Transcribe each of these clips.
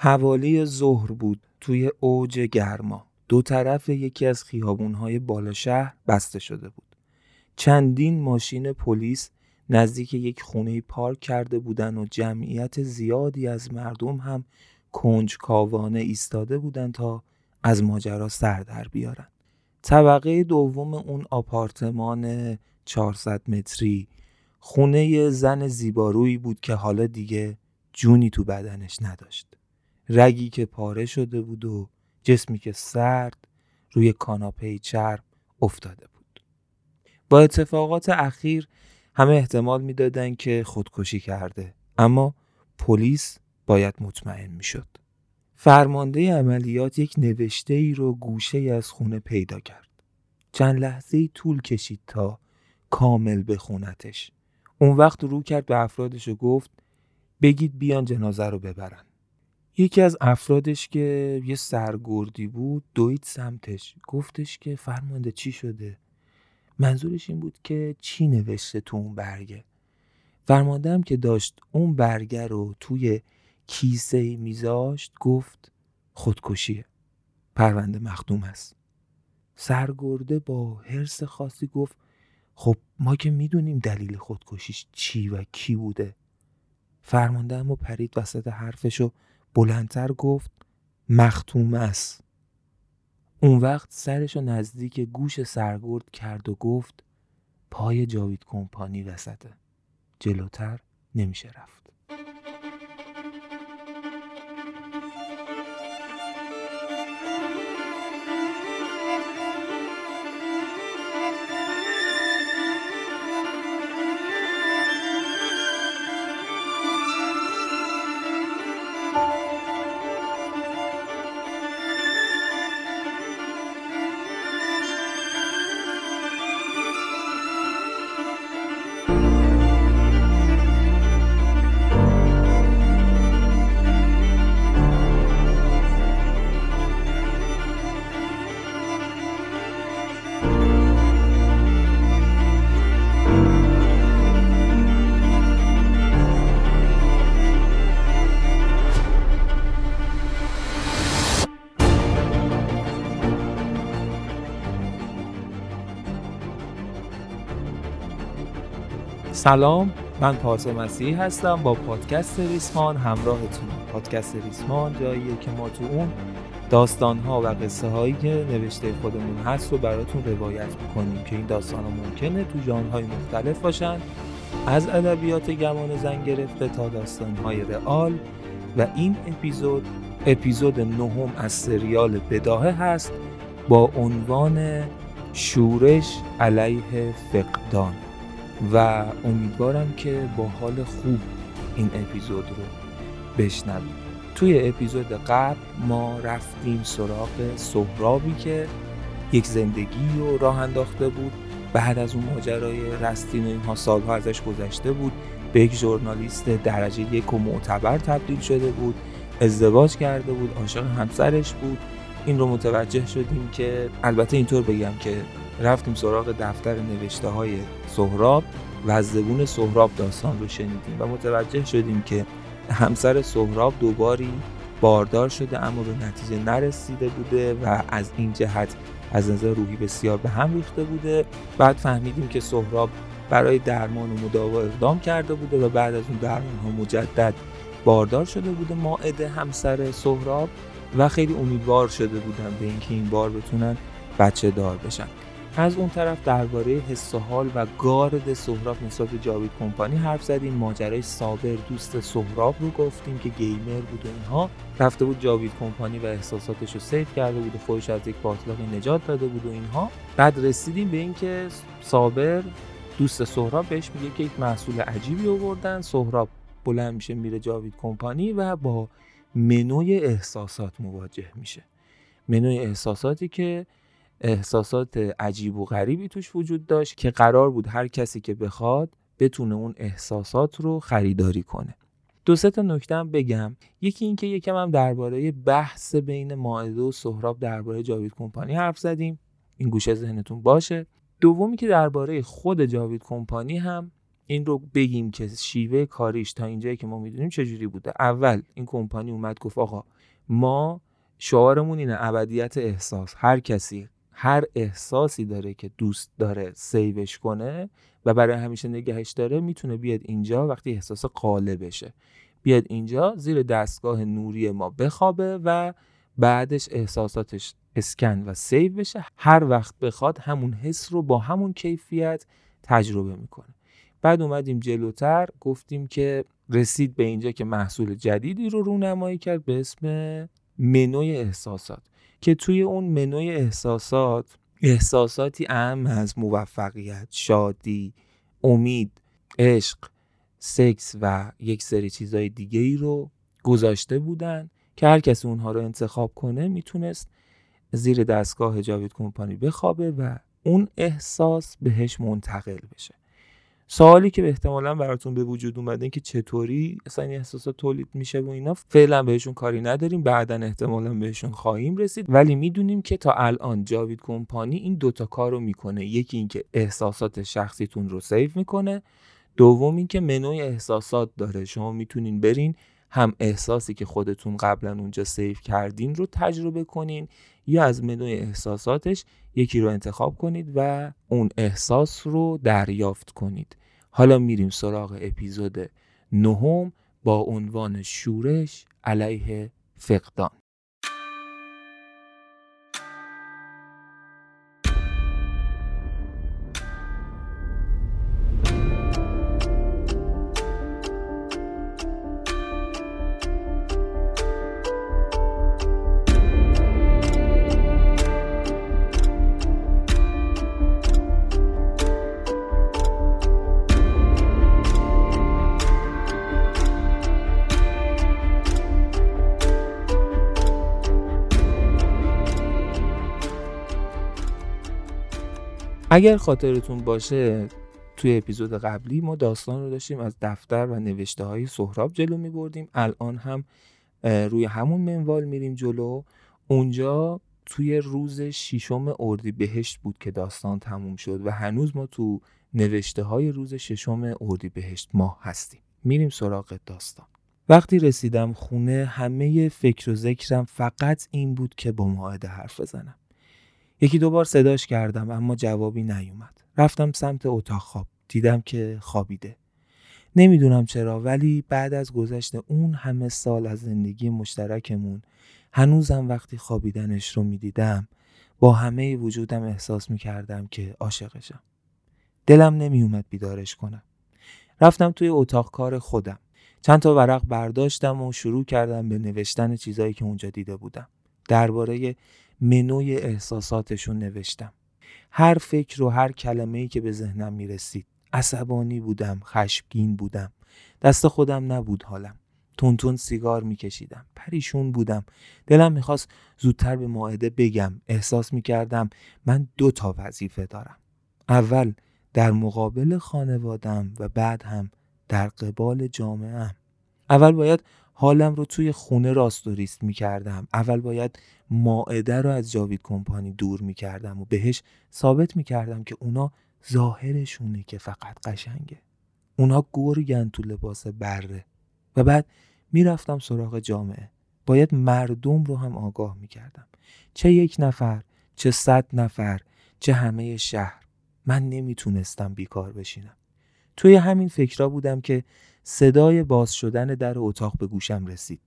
حوالی ظهر بود توی اوج گرما. دو طرف یکی از خیابونهای بالا شهر بسته شده بود. چندین ماشین پلیس نزدیک یک خونه پارک کرده بودن و جمعیت زیادی از مردم هم کنجکاوانه ایستاده بودند تا از ماجرا سر در بیارن. طبقه دوم اون آپارتمان 400 متری خونه زن زیبارویی بود که حالا دیگه جونی تو بدنش نداشت. رگی که پاره شده بود و جسمی که سرد روی کاناپه چرم افتاده بود. با اتفاقات اخیر همه احتمال می‌دادند که خودکشی کرده اما پلیس باید مطمئن می‌شد. فرمانده عملیات یک نوشته ای رو گوشه از خونه پیدا کرد. چند لحظه ای طول کشید تا کامل بخونتش اون وقت رو کرد به افرادش و گفت بگید بیان جنازه رو ببرن. یکی از افرادش که یه سرگردی بود دوید سمتش. گفتش که فرمانده چی شده؟ منظورش این بود که چی نوشته تو اون برگه؟ فرماندهم که داشت اون برگه رو توی کیسه میذاشت گفت خودکشیه. پرونده مخدوم است. سرگرده با حرس خاصی گفت خب ما که می‌دونیم دلیل خودکشیش چی و کی بوده. فرمانده اما پرید وسط حرفشو بلندتر گفت مختوم است. اون وقت سرش رو نزدیک گوش سرگرد کرد و گفت پای جاوید کمپانی وسطه. جلوتر نمیشه رفت. سلام من پارسا مسیحی هستم با پادکست ریسمان همراهتون. پادکست ریسمان جاییه که ما تو اون داستان ها و قصه هایی که نوشته خودمون هست رو براتون روایت می‌کنیم که این داستان ها ممکنه تو جان های مختلف باشن. از ادبیات گمان زن گرفته تا داستان های رئال و این اپیزود اپیزود نهم از سریال بداهه هست با عنوان شورش علیه فقدان. و امیدوارم که با حال خوب این اپیزود رو بشنوید. توی اپیزود قبل ما رفتیم سراغ سهرابی که یک زندگی رو راه انداخته بود. بعد از اون ماجرای رستین و اینها سالها ازش گذشته بود. به یک ژورنالیست درجه یک و معتبر تبدیل شده بود. ازدواج کرده بود. عاشق همسرش بود. این رو متوجه شدیم که البته اینطور بگم که رفتیم سراغ دفتر نوشته های سهراب و از زبون سهراب داستان رو شنیدیم و متوجه شدیم که همسر سهراب دوباری باردار شده اما به نتیجه نرسیده بوده و از این جهت از نظر روحی بسیار به هم ریخته بوده. بعد فهمیدیم که سهراب برای درمان و مداوا اقدام کرده بوده و بعد از اون درمان ها مجدد باردار شده بوده. ماعده همسر سهراب و خیلی امیدوار شده بودن به اینکه این بار بتونن بچه دار بشن. از اون طرف درباره حس و حال و گارد سهراب نسبت جاوید کمپانی حرف زدیم. ماجرای صابر دوست سهراب رو گفتیم که گیمر بود و اینها. رفته بود جاوید کمپانی و احساساتش رو سیف کرده بود و خودش از یک باطلاقی نجات داده بود و اینها. بعد رسیدیم به اینکه صابر دوست سهراب بهش میگه که یک محصول عجیبی آوردن. سهراب بلند میشه میره جاوید کمپانی و با منوی احساسات مواجه میشه. منوی احساساتی که احساسات عجیب و غریبی توش وجود داشت که قرار بود هر کسی که بخواد بتونه اون احساسات رو خریداری کنه. دو سه تا نکته بگم. یکی اینکه یکم هم درباره بحث بین ماعده و سهراب درباره جاوید کمپانی حرف زدیم. این گوشه ذهنتون باشه. دومی که درباره خود جاوید کمپانی هم این رو بگیم که شیوه کاریش تا اینجایی که ما می‌دونیم چجوری بوده. اول این کمپانی اومد گفت آقا ما شعارمون اینه ابدیت احساس. هر کسی هر احساسی داره که دوست داره سیوش کنه و برای همیشه نگهش داره می‌تونه بیاد اینجا وقتی احساس قاله بشه. بیاد اینجا زیر دستگاه نوری ما بخوابه و بعدش احساساتش اسکن و save بشه. هر وقت بخواد همون حس رو با همون کیفیت تجربه می‌کنه. بعد اومدیم جلوتر گفتیم که رسید به اینجا که محصول جدیدی رو رونمایی کرد به اسم منوی احساسات که توی اون منوی احساسات احساساتی اعم از موفقیت شادی امید عشق سکس و یک سری چیزهای دیگه ای رو گذاشته بودن که هر کسی اونها رو انتخاب کنه می‌تونست زیر دستگاه جاوید کمپانی بخوابه و اون احساس بهش منتقل بشه. سوالی که به احتمالا براتون به وجود اومده که چطوری اصلا این احساسات تولید میشه و اینا فعلا بهشون کاری نداریم بعدا احتمالا بهشون خواهیم رسید. ولی می‌دونیم که تا الان جاوید کمپانی این دوتا کار رو می‌کنه. یکی اینکه احساسات شخصیتون رو سیو می‌کنه. دوم اینکه منوی احساسات داره. شما می‌تونین برین هم احساسی که خودتون قبلا اونجا سیو کردین رو تجربه کنین یا از منوی احساساتش یکی رو انتخاب کنید و اون احساس رو دریافت کنید. حالا میریم سراغ اپیزود نهم با عنوان شورش علیه فقدان. اگر خاطرتون باشه توی اپیزود قبلی ما داستان رو داشتیم از دفتر و نوشته های سهراب جلو می بردیم الان هم روی همون منوال میریم جلو. اونجا توی روز ششم اردی بهشت بود که داستان تموم شد و هنوز ما تو نوشته های روز ششم اردی بهشت ماه هستیم. میریم سراغ داستان. وقتی رسیدم خونه همه فکر و ذکرم فقط این بود که با ماعده حرف بزنم. یکی دو بار صداش کردم اما جوابی نیومد. رفتم سمت اتاق خواب. دیدم که خوابیده. نمی‌دونم چرا ولی بعد از گذشت اون همه سال از زندگی مشترکمون هنوزم وقتی خوابیدنش رو می‌دیدم با همه وجودم احساس می‌کردم که عاشقشم. دلم نمیومد بیدارش کنم. رفتم توی اتاق کار خودم. چند تا ورق برداشتم و شروع کردم به نوشتن چیزایی که اونجا دیده بودم. درباره منوی احساساتشون نوشتم. هر فکر و هر کلمه ای که به ذهنم می رسید عصبانی بودم خشمگین بودم. دست خودم نبود حالم. تونتون سیگار میکشیدم. پریشون بودم. دلم می‌خواست زودتر به ماعده بگم. احساس می‌کردم من دو تا وظیفه دارم. اول در مقابل خانوادم و بعد هم در قبال جامعه اول باید حالم رو توی خونه راست و ریست می کردم. اول باید ماعده رو از جاوید کمپانی دور می کردم و بهش ثابت می کردم که اونا ظاهرشونه که فقط قشنگه. اونا گرگن تو لباس بره و بعد می‌رفتم سراغ جامعه. باید مردم رو هم آگاه می کردم. چه یک نفر، چه صد نفر، چه همه شهر. من نمی‌تونستم بیکار بشینم. توی همین فکرها بودم که صدای باز شدن در اتاق به گوشم رسید.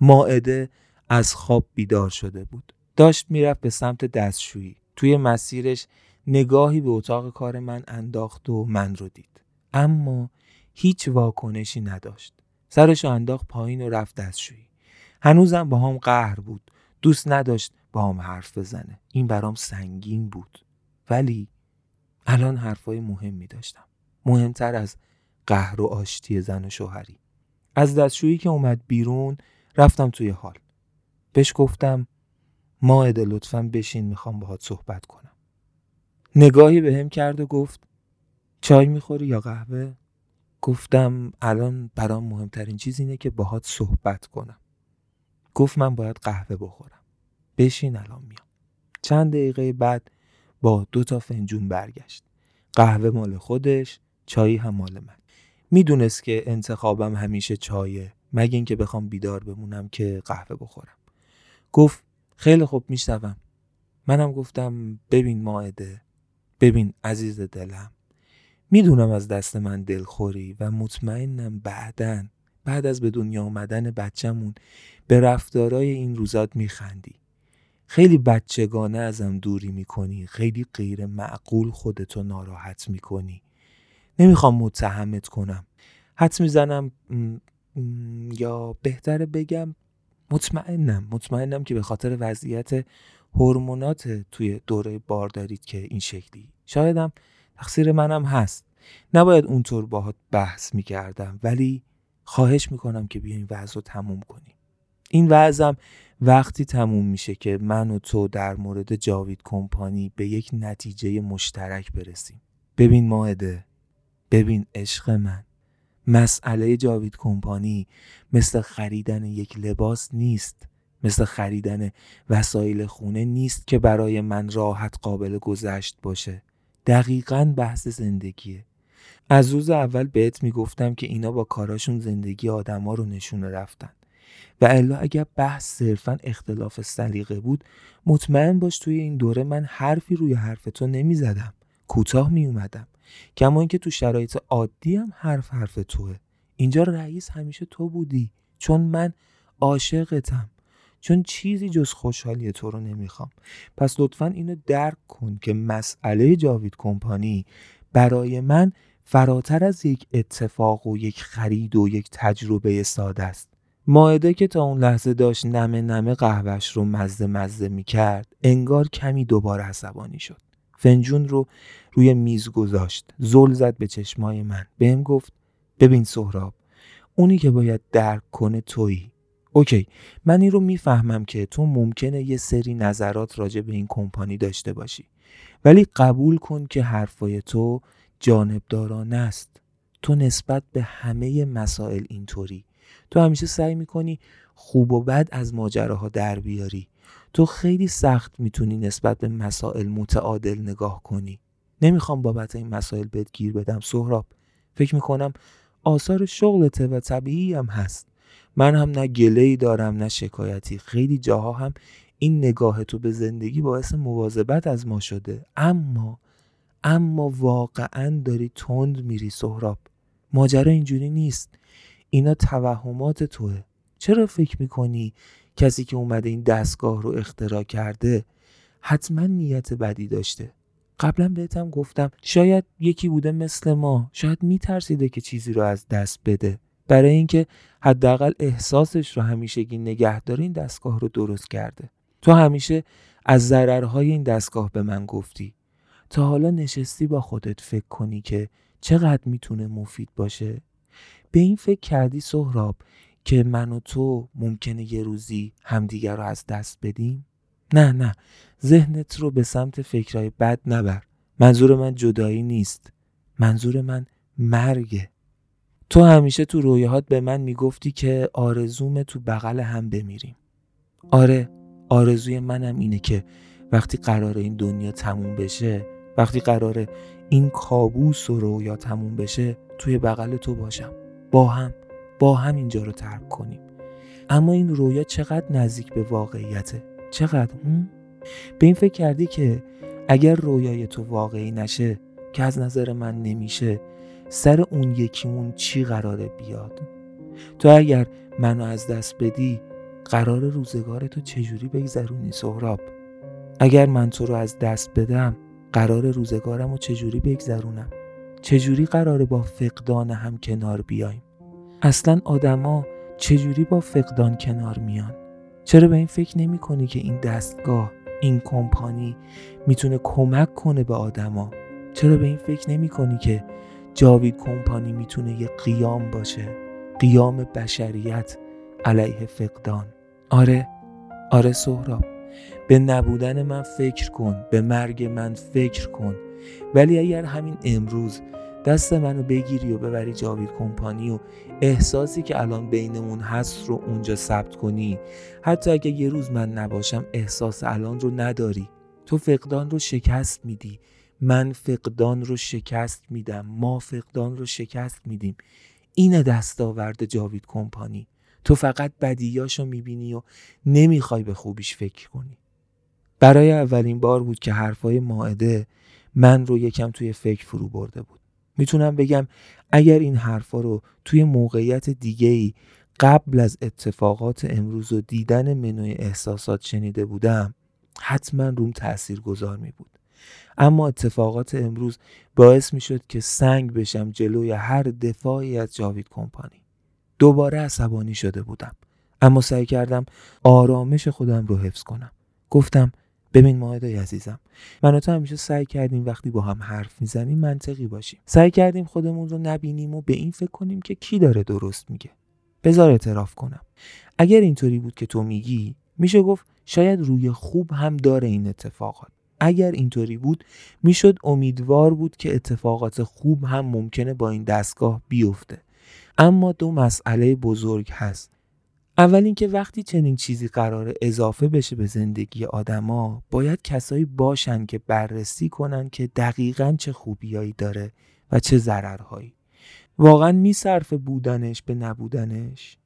ماعده از خواب بیدار شده بود. داشت می‌رفت به سمت دستشویی. توی مسیرش نگاهی به اتاق کار من انداخت و من رو دید. اما هیچ واکنشی نداشت. سرش انداخت پایین و رفت دستشویی. هنوزم با هم قهر بود. دوست نداشت با هم حرف بزنه. این برام سنگین بود. ولی الان حرفای مهمی داشتم. مهمتر از قهر و آشتی زن و شوهری. از دستشویی که اومد بیرون رفتم توی حال. بهش گفتم ماعده لطفا بشین می‌خوام باهات صحبت کنم. نگاهی به هم کرد و گفت چای می‌خوری یا قهوه؟ گفتم الان برام مهمترین چیز اینه که باهات صحبت کنم. گفت من باید قهوه بخورم. بشین الان میام. چند دقیقه بعد با دو تا فنجون برگشت. قهوه مال خودش چایی هم مال من. می‌دونست که انتخابم همیشه چایه. مگه اینکه بخوام بیدار بمونم که قهوه بخورم. گفت خیلی خوب میشنوم. منم گفتم ببین ماعده ببین عزیز دلم. می‌دونم از دست من دلخوری و مطمئنم بعدن بعد از به دنیا آمدن بچهمون به رفتارای این روزات میخندی. خیلی بچگانه ازم دوری می‌کنی خیلی غیر معقول خودتو ناراحت می‌کنی. نمی‌خوام متهمت کنم. حد می‌زنم یا بهتره بگم مطمئنم مطمئنم که به خاطر وضعیت هورمونات توی دوره بار دارید که این شکلی. شایدم تقصیر منم هست. نباید اونطور باهات بحث می‌کردم ولی خواهش می‌کنم که بیا این وضع رو تموم کنی این وضعم وقتی تموم میشه که من و تو در مورد جاوید کمپانی به یک نتیجه مشترک برسیم. ببین ماهده ببین عشق من مسئله جاوید کمپانی مثل خریدن یک لباس نیست مثل خریدن وسایل خونه نیست که برای من راحت قابل گذشت باشه. دقیقا بحث زندگیه. از روز اول بهت می‌گفتم که اینا با کاراشون زندگی آدما رو نشونه رفتن. و الا اگر بحث صرفا اختلاف سلیقه بود مطمئن باش توی این دوره من حرفی روی حرف تو نمی‌زدم. کوتاه می اومدم کما اینکه تو شرایط عادی هم حرف حرف توه. اینجا رئیس همیشه تو بودی. چون من عاشقتم. چون چیزی جز خوشحالی تو رو نمی‌خوام. پس لطفا اینو درک کن که مسئله جاوید کمپانی برای من فراتر از یک اتفاق و یک خرید و یک تجربه ساده است. ماعده که تا اون لحظه داشت نمه نمه قهوهش رو مزه مزه می کرد انگار کمی دوباره عصبانی شد. فنجون رو روی میز گذاشت. زل زد به چشمای من. بهم گفت ببین سهراب اونی که باید درک کنه تویی. اوکی من این رو می‌فهمم که تو ممکنه یه سری نظرات راجع به این کمپانی داشته باشی. ولی قبول کن که حرفای تو جانبدارانه است. تو نسبت به همه مسائل اینطوری. تو همیشه سعی می‌کنی خوب و بد از ماجراها در بیاری. تو خیلی سخت می‌تونی نسبت به مسائل متعادل نگاه کنی. نمی‌خوام بابت این مسائل بهت بدم سهراب. فکر می‌کنم آثار شغلته و طبیعی هم هست. من هم نه گله دارم نه شکایتی. خیلی جاها هم این نگاه تو به زندگی باعث مواظبت از ما شده. اما اما واقعا داری تند میری سهراب. ماجرا اینجوری نیست. اینا توهمات توه. چرا فکر می‌کنی کسی که اومده این دستگاه رو اختراع کرده حتما نیت بدی داشته؟ قبلا بهتم گفتم شاید یکی بوده مثل ما شاید میترسیده که چیزی رو از دست بده. برای اینکه حداقل احساسش رو همیشگی نگه داره این دستگاه رو درست کرده. تو همیشه از ضررهای این دستگاه به من گفتی. تا حالا نشستی با خودت فکر کنی که چقدر می‌تونه مفید باشه؟ به این فکر کردی سهراب که من و تو ممکنه یه روزی همدیگر رو از دست بدیم؟ نه نه. ذهنت رو به سمت فکرهای بد نبر. منظور من جدایی نیست. منظور من مرگه. تو همیشه تو رویاهات به من می‌گفتی که آرزوم تو بغل هم بمیریم. آره آرزوی منم اینه که وقتی قرار این دنیا تموم بشه وقتی قرار این کابوس و رویا تموم بشه توی بغل تو باشم. با هم. با هم اینجا رو ترک کنیم. اما این رویا چقدر نزدیک به واقعیته؟ چقدر؟ هم؟ به این فکر کردی که اگر رویای تو واقعی نشه که از نظر من نمیشه سر اون یکیمون چی قراره بیاد؟ تو اگر منو از دست بدی قرار روزگار تو چجوری بگذرونی سهراب؟ اگر من تو رو از دست بدم قرار روزگارم رو چجوری بگذرونم؟ چجوری قراره با فقدان هم کنار بیایم؟ اصلا آدما چجوری با فقدان کنار میان؟ چرا به این فکر نمی کنی که این دستگاه این کمپانی می‌تونه کمک کنه به آدما؟ چرا به این فکر نمی کنی که جاوید کمپانی می‌تونه یه قیام باشه؟ قیام بشریت علیه فقدان. آره آره سهراب. به نبودن من فکر کن به مرگ من فکر کن. ولی اگر همین امروز دست منو بگیری و ببری جاوید کمپانی و احساسی که الان بینمون هست رو اونجا ثبت کنی. حتی اگه یه روز من نباشم احساس الان رو نداری. تو فقدان رو شکست میدی. من فقدان رو شکست میدم. ما فقدان رو شکست میدیم. این دستاورد جاوید کمپانی. تو فقط بدیاشو می‌بینی و نمی‌خوای به خوبیش فکر کنی. برای اولین بار بود که حرفای ماعده من رو یکم توی فکر فرو برده بود. می‌تونم بگم اگر این حرفا رو توی موقعیت دیگه ای قبل از اتفاقات امروز و دیدن منوی احساسات شنیده بودم حتما روم تأثیر گذار می بود. اما اتفاقات امروز باعث می شد که سنگ بشم جلوی هر دفاعی از جاوید کمپانی. دوباره عصبانی شده بودم. اما سعی کردم آرامش خودم رو حفظ کنم. گفتم ببین ماهدای عزیزم من و تو همیشه سعی کردیم وقتی با هم حرف می‌زنیم منطقی باشیم. سعی کردیم خودمون رو نبینیم و به این فکر کنیم که کی داره درست میگه. بذار اعتراف کنم. اگر اینطوری بود که تو میگی میشه گفت شاید روی خوب هم داره این اتفاقات. اگر اینطوری بود می‌شد امیدوار بود که اتفاقات خوب هم ممکنه با این دستگاه بیفته. اما دو مسئله بزرگ هست. اول اینکه وقتی چنین چیزی قرار اضافه بشه به زندگی آدما باید کسایی باشن که بررسی کنن که دقیقا چه خوبیایی داره و چه ضررهایی. واقعا میصرفه بودنش به نبودنش.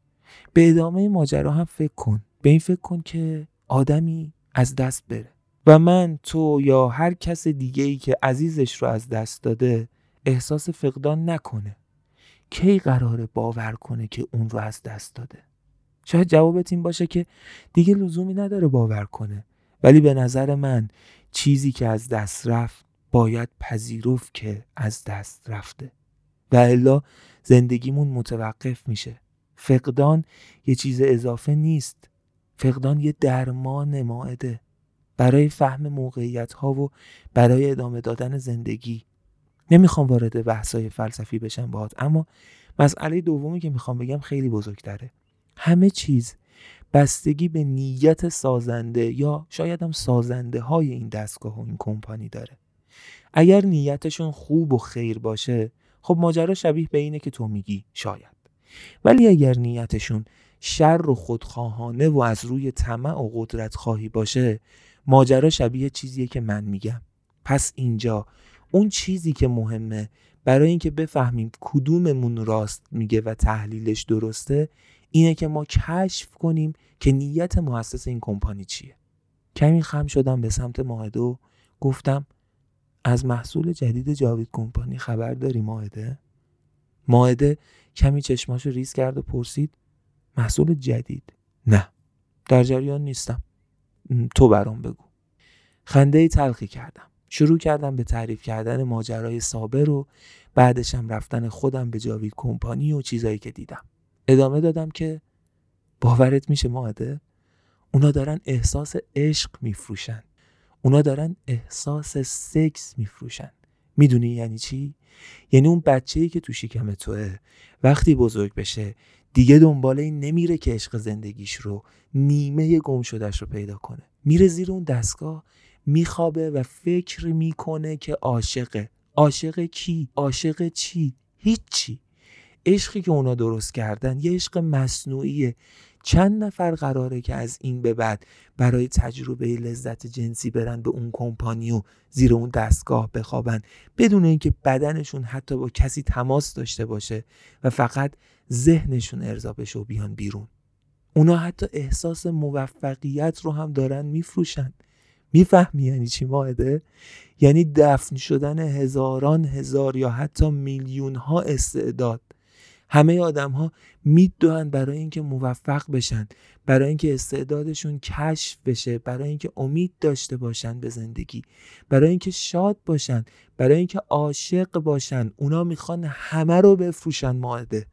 به ادامه ماجرا هم فکر کن. به این فکر کن که آدمی از دست بره. و من تو یا هر کس دیگه ای که عزیزش رو از دست داده احساس فقدان نکنه. کی قراره باور کنه که اون رو از دست داده؟ شاید جوابت این باشه که دیگه لزومی نداره باور کنه. ولی به نظر من چیزی که از دست رفت باید پذیرفت که از دست رفته. و الا زندگیمون متوقف میشه. فقدان یه چیز اضافه نیست. فقدان یه درمان ماعده. برای فهم موقعیت ها و برای ادامه دادن زندگی. نمی‌خوام وارد بحثای فلسفی بشم باهات اما مسئله دومی که می‌خوام بگم خیلی بزرگتره. همه چیز بستگی به نیت سازنده یا شاید هم سازنده های این دستگاه و این کمپانی داره. اگر نیتشون خوب و خیر باشه خب ماجرا شبیه به اینه که تو میگی شاید. ولی اگر نیتشون شر و خودخواهانه و از روی طمع و قدرت خواهی باشه ماجرا شبیه چیزیه که من میگم. پس اینجا اون چیزی که مهمه برای اینکه بفهمیم کدوممون راست میگه و تحلیلش درسته اینه که ما کشف کنیم که نیت مؤسس این کمپانی چیه. کمی خم شدم به سمت ماهده و گفتم از محصول جدید جاوید کمپانی خبر داری ماهده؟ ماهده کمی چشماشو ریز کرد و پرسید محصول جدید؟ نه در جریان نیستم. تو برام بگو. خنده تلخی کردم. شروع کردم به تعریف کردن ماجرای صابر و بعدشم رفتن خودم به جاوید کمپانی و چیزایی که دیدم. ادامه دادم که باورت میشه ماهده اونا دارن احساس عشق میفروشن. اونا دارن احساس سکس میفروشن. می‌دونی یعنی چی؟ یعنی اون بچه‌ای که تو شکم توه وقتی بزرگ بشه دیگه دنبال این نمیره که عشق زندگیش رو نیمه گم شدهش رو پیدا کنه. میره زیر اون دستگاه میخوابه و فکر می‌کنه که عاشقه. عاشق کی؟ عاشق چی؟ هیچی. عشقی که اونا درست کردن یه عشق مصنوعیه. چند نفر قراره که از این به بعد برای تجربه لذت جنسی برن به اون کمپانی و زیر اون دستگاه بخوابن. بدون اینکه بدنشون حتی با کسی تماس داشته باشه و فقط ذهنشون ارضا بشه و بیان بیرون. اونا حتی احساس موفقیت رو هم دارن میفروشن. می‌فهمی یعنی چی ماهده؟ یعنی دفن شدن هزاران هزار یا حتی میلیون ها استعداد. همه آدم ها میدوهن برای اینکه موفق بشن برای اینکه استعدادشون کشف بشه برای اینکه امید داشته باشن به زندگی برای اینکه شاد باشن برای اینکه عاشق باشن. اونا می‌خوان همه رو بفروشن ماعده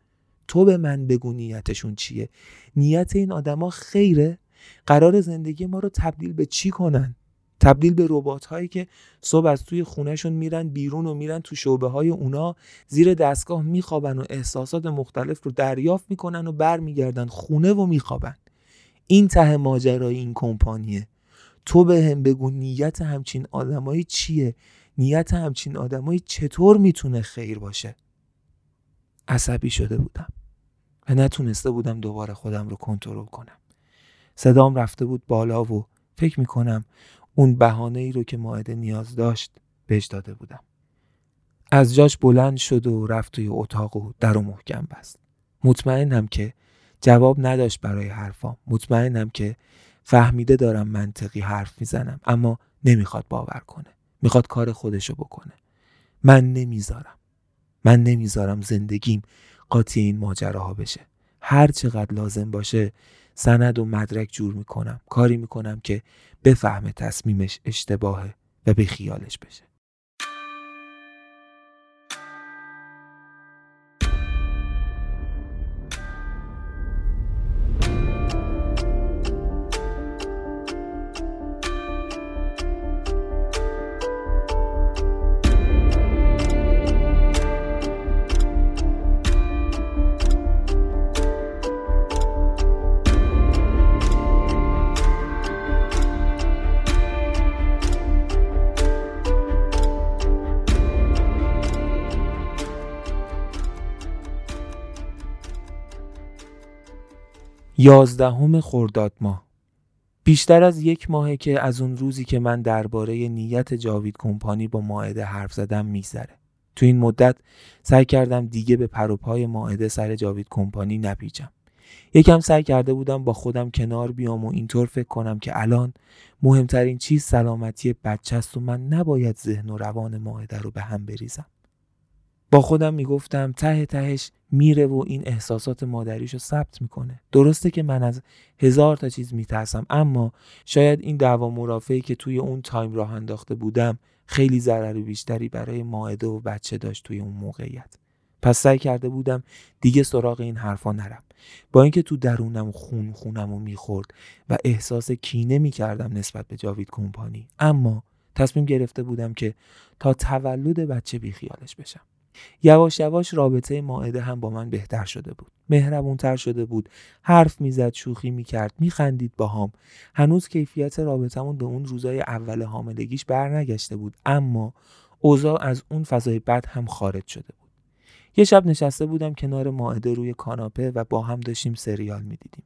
تو به من بگو نیتشون چیه. نیت این آدما خیره. قرار زندگی ما رو تبدیل به چی کنن؟ تبدیل به ربات هایی که صبح از توی خونهشون میرن بیرون و میرن تو شعبه های اونا زیر دستگاه میخوابن و احساسات مختلف رو دریافت می‌کنن و برمیگردن خونه و میخوابن. این ته ماجرای این کمپانیه. تو به هم بگو نیت همچین آدمایی چیه؟ نیت همچین آدمایی چطور می‌تونه خیر باشه؟ عصبی شده بودم و نتونسته بودم دوباره خودم رو کنترل کنم. صدام رفته بود بالا و فکر می‌کنم اون بهانه ای رو که ماعده نیاز داشت بهش داده بودم. از جاش بلند شد و رفت توی اتاق و در و محکم بست. مطمئنم که جواب نداشت برای حرفام. مطمئنم که فهمیده دارم منطقی حرف می‌زنم اما نمی‌خواد باور کنه. می‌خواد کار خودشو بکنه. من نمی‌ذارم. من نمی‌ذارم زندگیم قاطی این ماجراها بشه. هر چقدر لازم باشه سند و مدرک جور می‌کنم. کاری می‌کنم که بفهمه تصمیمش اشتباهه و به خیالش بشه. یازدهم خرداد ماه. بیشتر از یک ماهه که از اون روزی که من درباره نیت جاوید کمپانی با ماعده حرف زدم میگذره. تو این مدت سعی کردم دیگه به پروپای ماعده سر جاوید کمپانی نپیچم. یکم سعی کرده بودم با خودم کنار بیام و اینطور فکر کنم که الان مهمترین چیز سلامتی بچه است و من نباید ذهن و روان ماعده رو به هم بریزم. با خودم می‌گفتم ته تهش میره و این احساسات مادریشو ثبت می‌کنه. درسته که من از هزار تا چیز میترسم اما شاید این دعوا مرافعی که توی اون تایم راه انداخته بودم خیلی ضرر بیشتری برای ماعده و بچه داشت توی اون موقعیت. پس سعی کرده بودم دیگه سراغ این حرفا نرم. با اینکه تو درونم خون خونم و می‌خورد و احساس کینه می‌کردم نسبت به جاوید کمپانی اما تصمیم گرفته بودم که تا تولد بچه بیخیالش بشم. یواش یواش رابطه ماعده هم با من بهتر شده بود. مهربونتر شده بود. حرف می‌زد شوخی می‌کرد میخندید باهام. هنوز کیفیت رابطمون به اون روزای اول حاملگیش برنگشته بود. اما اوضاع از اون فضای بد هم خارج شده بود. یه شب نشسته بودم کنار ماعده روی کاناپه و با هم داشتیم سریال می‌دیدیم.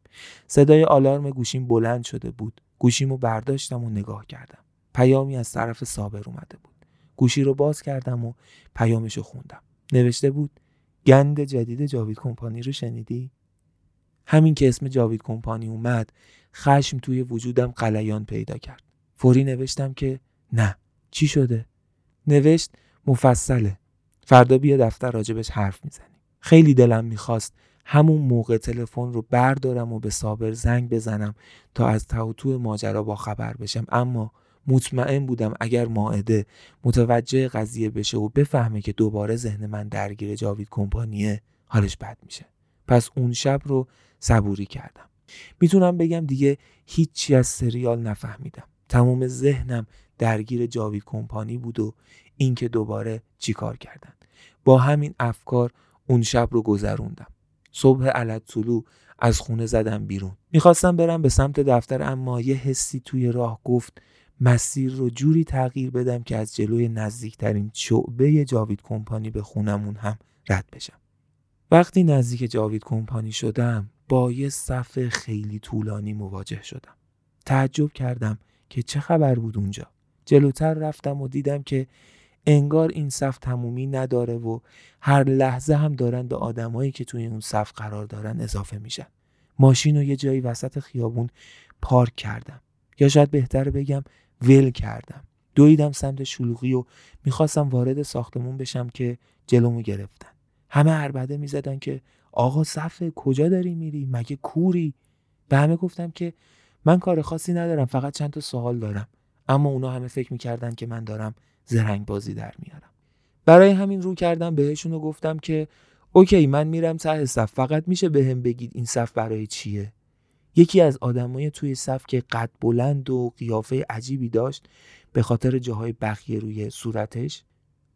صدای آلارم گوشیم بلند شده بود. گوشیمو برداشتم و نگاه کردم. پیامی از طرف صابر اومده بود. گوشی رو باز کردم و پیامش رو خوندم. نوشته بود گند جدید جاوید کمپانی رو شنیدی؟ همین که اسم جاوید کمپانی اومد خشم توی وجودم قلیان پیدا کرد. فوری نوشتم که نه. چی شده؟ نوشت مفصله. فردا بیا دفتر راجبش حرف می‌زنیم. خیلی دلم می‌خواست همون موقع تلفن رو بردارم و به صابر زنگ بزنم تا از توتو ماجرا با خبر بشم. اما مطمئن بودم اگر ماعده متوجه قضیه بشه و بفهمه که دوباره ذهن من درگیر جاوید کمپانیه حالش بد میشه. پس اون شب رو صبوری کردم. می‌تونم بگم دیگه هیچی از سریال نفهمیدم. تمام ذهنم درگیر جاوید کمپانی بود و اینکه دوباره چیکار کردن. با همین افکار اون شب رو گذروندم. صبح علت طلو از خونه زدم بیرون. می‌خواستم برم به سمت دفتر اما یه حسی توی راه گفت مسیر رو جوری تغییر بدم که از جلوی نزدیکترین شعبه جاوید کمپانی به خونمون هم رد بشم. وقتی نزدیک جاوید کمپانی شدم با یه صف خیلی طولانی مواجه شدم. تعجب کردم که چه خبر بود اونجا. جلوتر رفتم و دیدم که انگار این صف تمومی نداره و هر لحظه هم دارن به آدمایی که توی اون صف قرار دارن اضافه میشن. ماشین رو یه جایی وسط خیابون پارک کردم. یا شاید بهتر بگم ول کردم. دویدم سمت شلوغی و می‌خواستم وارد ساختمون بشم که جلومو گرفتن. همه عربده می‌زدن که آقا صفه کجا داری میری؟ مگه کوری؟ به همه گفتم که من کار خاصی ندارم فقط چند تا سوال دارم. اما اونا همه فکر می‌کردن که من دارم زرنگ بازی در میارم. برای همین رو کردم بهشون و گفتم که اوکی من میرم ته صف. فقط میشه بهم هم بگید این صف برای چیه؟ یکی از آدمای توی صف که قد بلند و قیافه عجیبی داشت به خاطر جاهای بخیه روی صورتش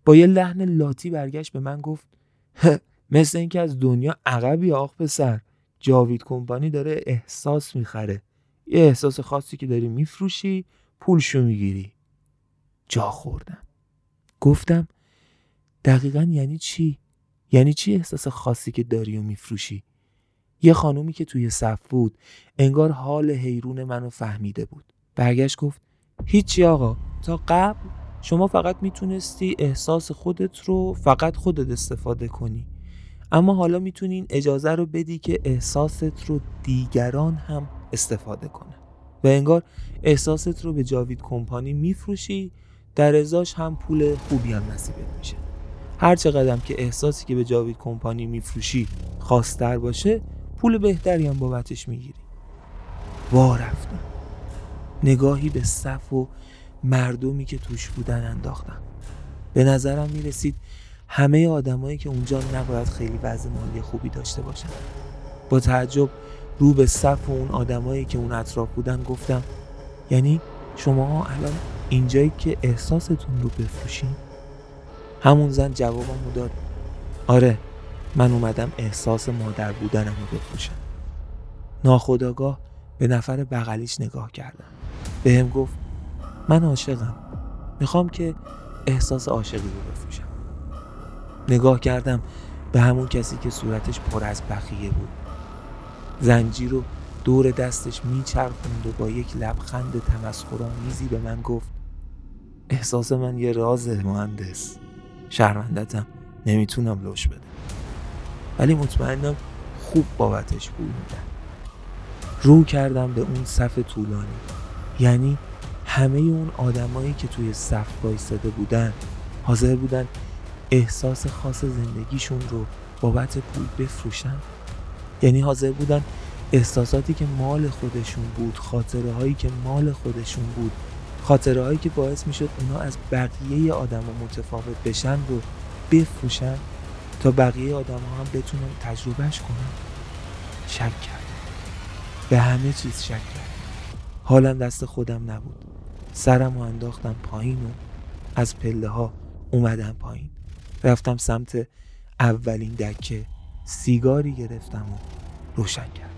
با یه لحن لاتی برگشت به من گفت مثل اینکه از دنیا عقبی آخ پسر جاوید کمپانی داره احساس می‌خره یه احساس خاصی که داری میفروشی پولشو می‌گیری جا خوردم گفتم دقیقا یعنی چی؟ یعنی چی احساس خاصی که داری و میفروشی؟ یه خانومی که توی صف بود انگار حال حیرون منو فهمیده بود. برگشت گفت هیچی آقا تا قبل شما فقط می‌تونستی احساس خودت رو فقط خودت استفاده کنی. اما حالا می‌تونین اجازه رو بدی که احساست رو دیگران هم استفاده کنن. و انگار احساست رو به جاوید کمپانی میفروشی در ازاش هم پول خوبی هم نصیبت میشه. هر چقدر که احساسی که به جاوید کمپانی میفروشی خواستر باشه پول بهتری هم بابتش می‌گیری. وا رفتم. نگاهی به صف و مردمی که توش بودن انداختم. به نظرم می‌رسید همه آدمایی که اونجا نباید خیلی وضع مالی خوبی داشته باشن. با تعجب رو به صف و اون آدمایی که اون اطراف بودن گفتم یعنی شما الان اینجایی که احساستون رو بفروشین؟ همون زن جوابمو داد آره. من اومدم احساس مادر بودنم رو بفروشم ناخداگاه به نفر بغلیش نگاه کردم. به هم گفت من عاشقم. می‌خوام که احساس عاشقی رو بفروشم. نگاه کردم به همون کسی که صورتش پر از بخیه بود. زنجیر رو دور دستش میچرخوند و با یک لبخند تمسخرآمیزی به من گفت احساس من یه رازه مهندس. شرمندتم. نمی‌تونم لوش بدم. ولی مطمئنم خوب بابتش پول میدن. رو کردم به اون صف طولانی. یعنی همه اون آدمایی که توی صف وایستاده بودن حاضر بودن احساس خاص زندگیشون رو بابت پول بفروشن. یعنی حاضر بودن احساساتی که مال خودشون بود خاطره هایی که مال خودشون بود خاطره هایی که باعث می‌شد اونا از بقیه آدم متفاوت بشن رو بفروشن. تا بقیه آدم ها هم بتونن تجربهش کنن. شک کرد به همه چیز شک کرد حالم دست خودم نبود. سرم رو انداختم پایین و از پله ها اومدم پایین. رفتم سمت اولین دکه. سیگاری گرفتم و روشن کردم.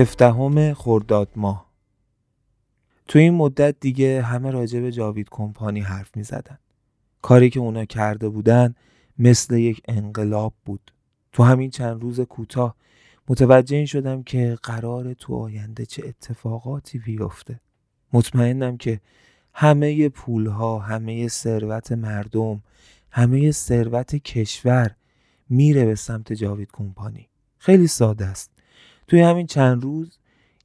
هفدهم خرداد ماه تو این مدت دیگه همه راجع به جاوید کمپانی حرف می زدن. کاری که اونا کرده بودن مثل یک انقلاب بود. تو همین چند روز کوتاه متوجه این شدم که قرار تو آینده چه اتفاقاتی بیفته. مطمئنم که همه پولها، همه ثروت مردم، همه ثروت کشور میره به سمت جاوید کمپانی. خیلی ساده است. توی همین چند روز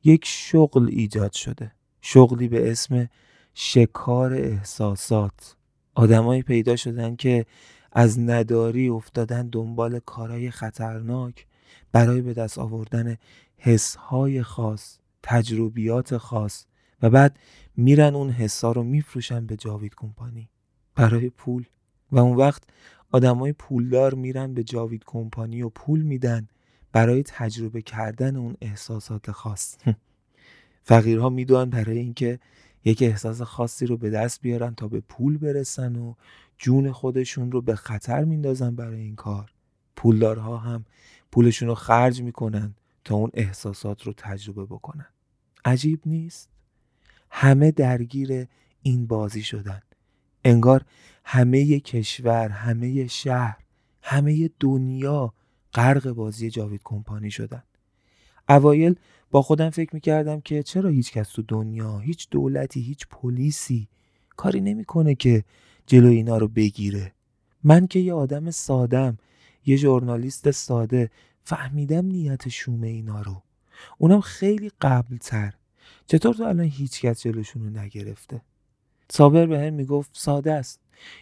یک شغل ایجاد شده. شغلی به اسم شکار احساسات. آدمایی پیدا شدن که از نداری افتادن دنبال کارهای خطرناک برای به دست آوردن حسهای خاص تجربیات خاص و بعد میرن اون حسا رو میفروشن به جاوید کمپانی. برای پول. و اون وقت آدمای پولدار میرن به جاوید کمپانی و پول میدن برای تجربه کردن اون احساسات خاص. فقیرها می‌دونن برای اینکه یک احساس خاصی رو به دست بیارن تا به پول برسن و جون خودشون رو به خطر میندازن برای این کار. پولدارها هم پولشون رو خرج می‌کنن تا اون احساسات رو تجربه بکنن. عجیب نیست؟ همه درگیر این بازی شدن. انگار همه کشور همه شهر همه دنیا غرق بازی جاوید کمپانی شدن. اوایل با خودم فکر می‌کردم که چرا هیچ کس تو دنیا هیچ دولتی هیچ پلیسی کاری نمی‌کنه که جلو اینا رو بگیره. من که یه آدم سادم یه ژورنالیست ساده فهمیدم نیت شومه اینا رو. اونم خیلی قبلتر. چطور تو الان هیچ کس جلوشون رو نگرفته؟ صابر به هم می‌گفت ساده است.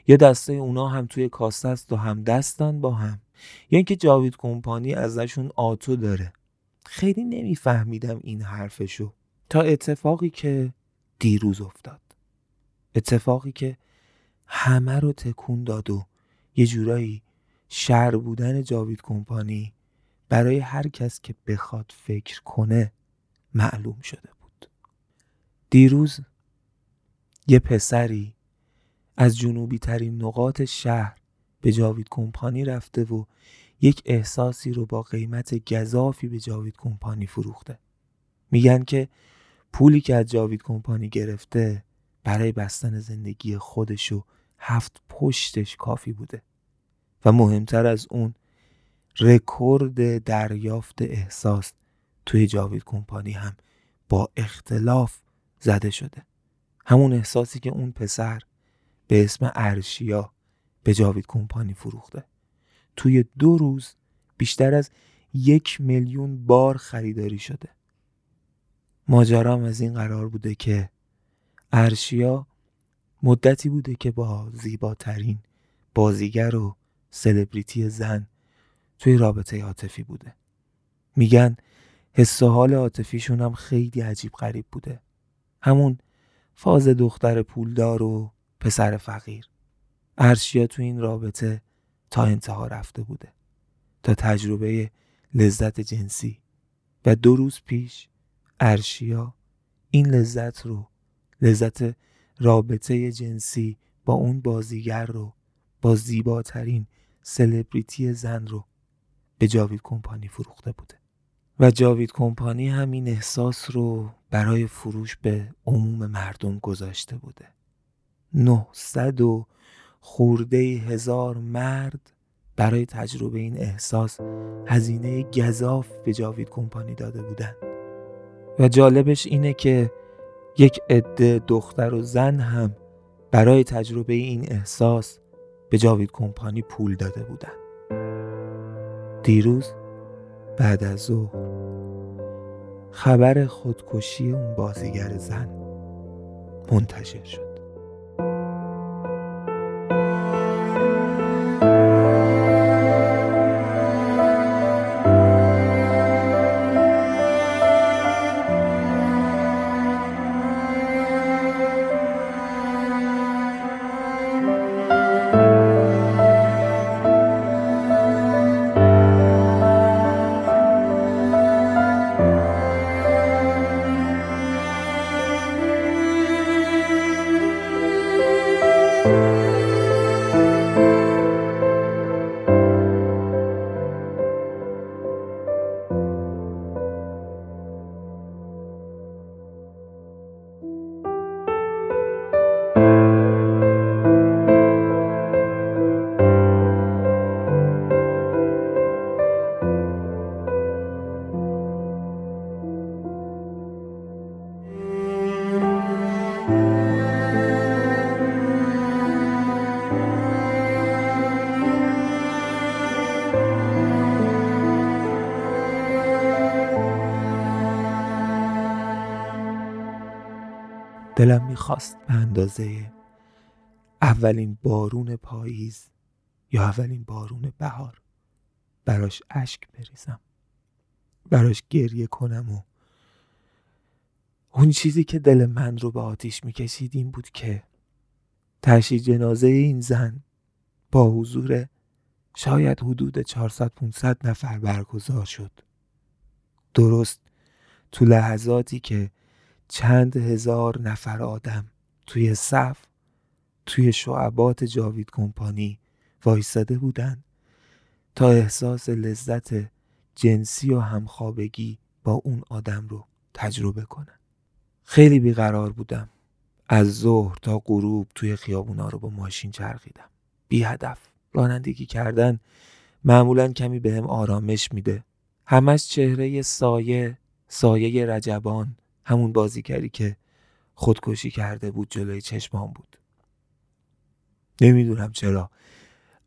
یه دسته اونا هم توی کاسته است و هم دستن با هم. یعنی که جاوید کمپانی ازشون آتو داره. خیلی نمیفهمیدم این حرفشو. تا اتفاقی که دیروز افتاد. اتفاقی که همه رو تکون داد و یه جورایی شر بودن جاوید کمپانی برای هر کس که بخواد فکر کنه معلوم شده بود. دیروز یه پسری از جنوبی ترین نقاط شهر به جاوید کمپانی رفته و یک احساسی رو با قیمت گذافی به جاوید کمپانی فروخته. میگن که پولی که از جاوید کمپانی گرفته برای بستن زندگی خودش و هفت پشتش کافی بوده و مهمتر از اون رکورد دریافت احساس توی جاوید کمپانی هم با اختلاف زده شده. همون احساسی که اون پسر به اسم ارشیا به جاوید کمپانی فروخته. توی دو روز بیشتر از یک میلیون بار خریداری شده. ماجرام از این قرار بوده که ارشیا مدتی بوده که با زیباترین بازیگر و سلبریتی زن توی رابطه عاطفی بوده. میگن حس و حال عاطفیشون هم خیلی عجیب غریب بوده. همون فاز دختر پولدار و پسر فقیر. ارشیا تو این رابطه تا انتها رفته بوده. تا تجربه لذت جنسی. و دو روز پیش ارشیا این لذت رو لذت رابطه جنسی با اون بازیگر رو با زیباترین سلبریتی زن رو به جاوید کمپانی فروخته بوده. و جاوید کمپانی همین احساس رو برای فروش به عموم مردم گذاشته بوده. 900 و خورده هزار مرد برای تجربه این احساس هزینه گذاف به جاوید کمپانی داده بودن و جالبش اینه که یک عده دختر و زن هم برای تجربه این احساس به جاوید کمپانی پول داده بودن دیروز بعد از ظهر خبر خودکشی اون بازیگر زن منتشر شد. دلم می‌خواست به اندازه اولین بارون پاییز یا اولین بارون بهار براش اشک بریزم براش گریه کنم و اون چیزی که دل من رو به آتیش می‌کشید این بود که تشی جنازه این زن با حضور شاید حدود 400 500 نفر برگزار شد. درست تو لحظاتی که چند هزار نفر آدم توی صف توی شعبات جاوید کمپانی وایستاده بودن تا احساس لذت جنسی و همخوابگی با اون آدم رو تجربه کنن. خیلی بیقرار بودم. از ظهر تا غروب توی خیابونا رو با ماشین چرخیدم. بی هدف. رانندگی کردن معمولا کمی بهم به آرامش میده. همش چهره سایه سایه رجبان. همون بازیگری که خودکشی کرده بود جلوی چشمام بود. نمی‌دونم چرا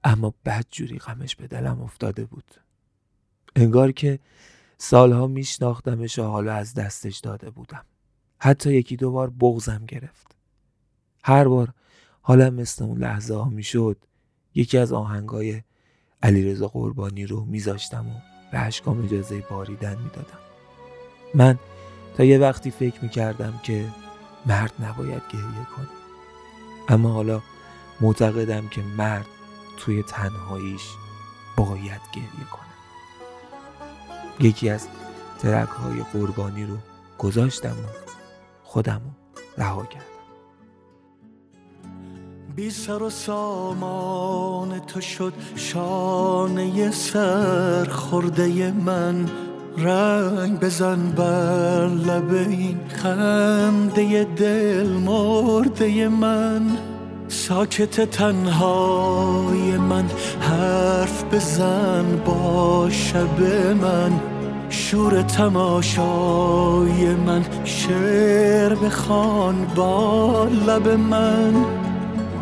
اما بد جوری غمش به دلم افتاده بود. انگار که سالها میشناختمش و حالا از دستش داده بودم. حتی یکی دو بار بغزم گرفت. هر بار حالم مثل اون لحظه ها می‌شد یکی از آهنگای علیرضا قربانی رو میذاشتم و به اشکام اجازه باریدن می‌دادم. من تا یه وقتی فکر می‌کردم که مرد نباید گریه کنه. اما حالا معتقدم که مرد توی تنهاییش باید گریه کنه. یکی از ترک های قربانی رو گذاشتم و خودم رها کردم. بی سر و سامان تو شد شانه سر خورده من. رنگ بزن بر لب این خنده دل مرده من. ساکت تنهای من حرف بزن با شب من. شور تماشای من شعر بخوان با لب من.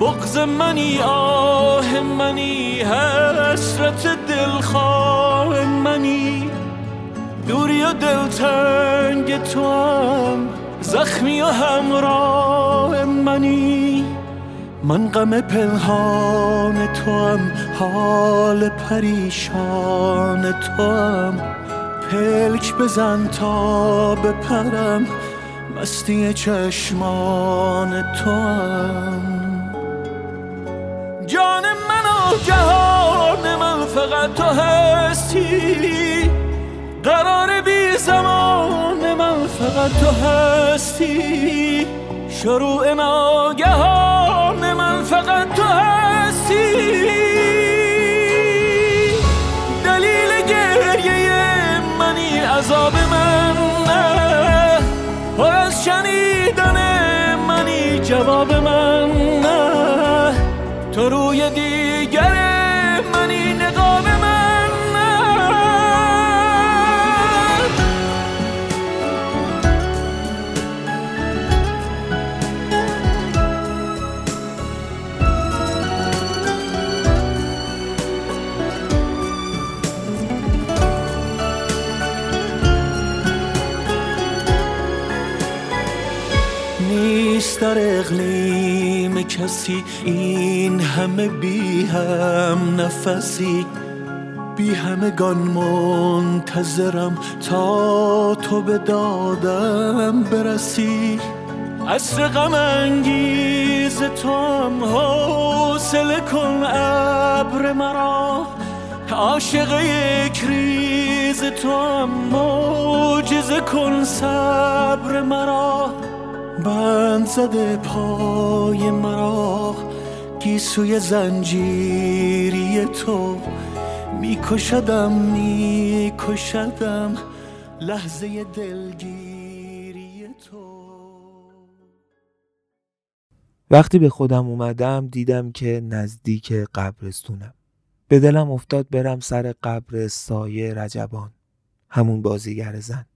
بغز منی آه منی حسرت دلخواه منی. دوری و دلتنگ تو هم زخمی و همراه منی. من غم پنهان تو هم حال پریشان تو هم پلک بزن تا بپرم مستی چشمان تو هم جان من و جهان من فقط تو هستی. قرار بی زمان من فقط تو هستی شروع ناگهان من فقط تو هستی کسی این همه بی هم نفسی. بی همگان منتظرم تا تو به دادم برسی. عصر غم انگیز تو هم حوصله کن ابر مرا. عاشق یک ریز تو هم معجزه کن صبر مرا. بند زده پای مرا گیسوی زنجیری تو. میکشدم میکشدم لحظه دلگیری تو. وقتی به خودم اومدم دیدم که نزدیک قبرستونم. به دلم افتاد برم سر قبر سایه رجبان همون بازیگر زن.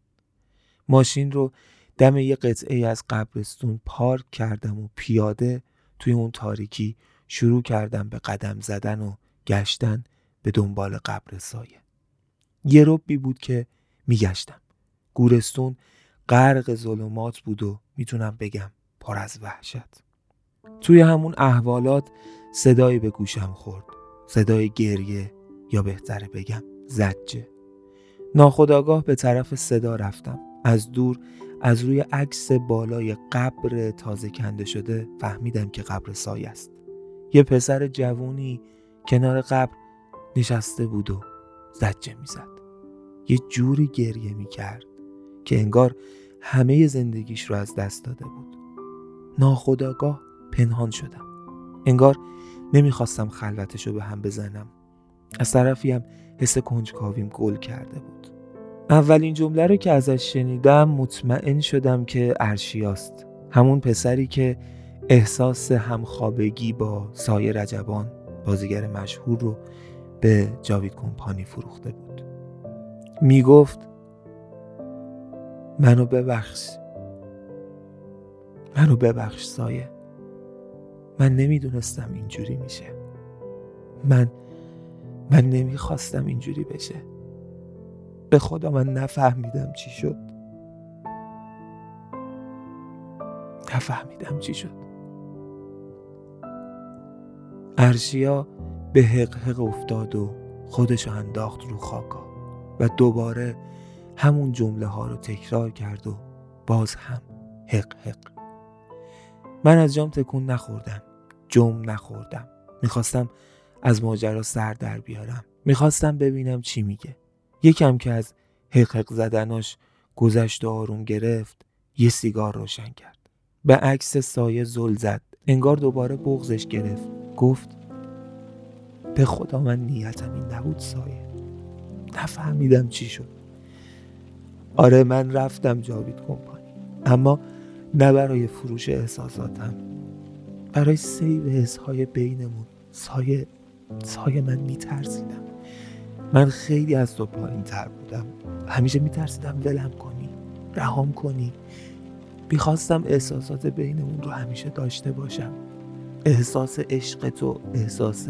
ماشین رو دم یه قطعه از قبرستون پارک کردم و پیاده توی اون تاریکی شروع کردم به قدم زدن و گشتن به دنبال قبر سایه یه ربی بود که میگشتم. گورستون غرق ظلمات بود و می‌تونم بگم پر از وحشت. توی همون احوالات صدایی به گوشم خورد. صدای گریه یا بهتره بگم زجه. ناخداگاه به طرف صدا رفتم. از دور از روی عکس بالای قبر تازه کنده شده فهمیدم که قبر سایه است. یه پسر جوونی کنار قبر نشسته بود و زجه می‌زد. یه جوری گریه می‌کرد که انگار همه زندگیش رو از دست داده بود. ناخداگاه پنهان شدم. انگار نمی‌خواستم خلوتش رو به هم بزنم. از طرفی هم حس کنجکاویم گل کرده بود. اولین جمله رو که ازش شنیدم مطمئن شدم که ارشیاست همون پسری که احساس همخوابگی با سایه رجبان بازیگر مشهور رو به جاوید کمپانی فروخته بود. می‌گفت منو ببخش. منو ببخش سایه. من نمی‌دونستم اینجوری میشه. من من نمی‌خواستم اینجوری بشه. به خدا من نفهمیدم چی شد. نفهمیدم چی شد. ارشیا به حق حق افتاد و خودش انداخت رو خاکا و دوباره همون جمله ها رو تکرار کرد و باز هم حق حق. من از جام تکون نخوردم جم نخوردم. می‌خواستم از ماجرا سر در بیارم. می‌خواستم ببینم چی میگه. یکم که از حق حق زدناش گذشت و آروم گرفت یه سیگار روشن کرد. به عکس سایه زل زد. انگار دوباره بغزش گرفت. گفت به خدا من نیتم این نبود سایه. نفهمیدم چی شد. آره من رفتم جاوید کمپانی. اما نه برای فروش احساساتم. برای سیو حسهای بینمون. سایه سایه من میترسیدم. من خیلی از تو پایین تر بودم. همیشه میترسیدم ولم کنی رهام کنی. می‌خواستم احساسات بینمون رو همیشه داشته باشم. احساس عشق تو احساس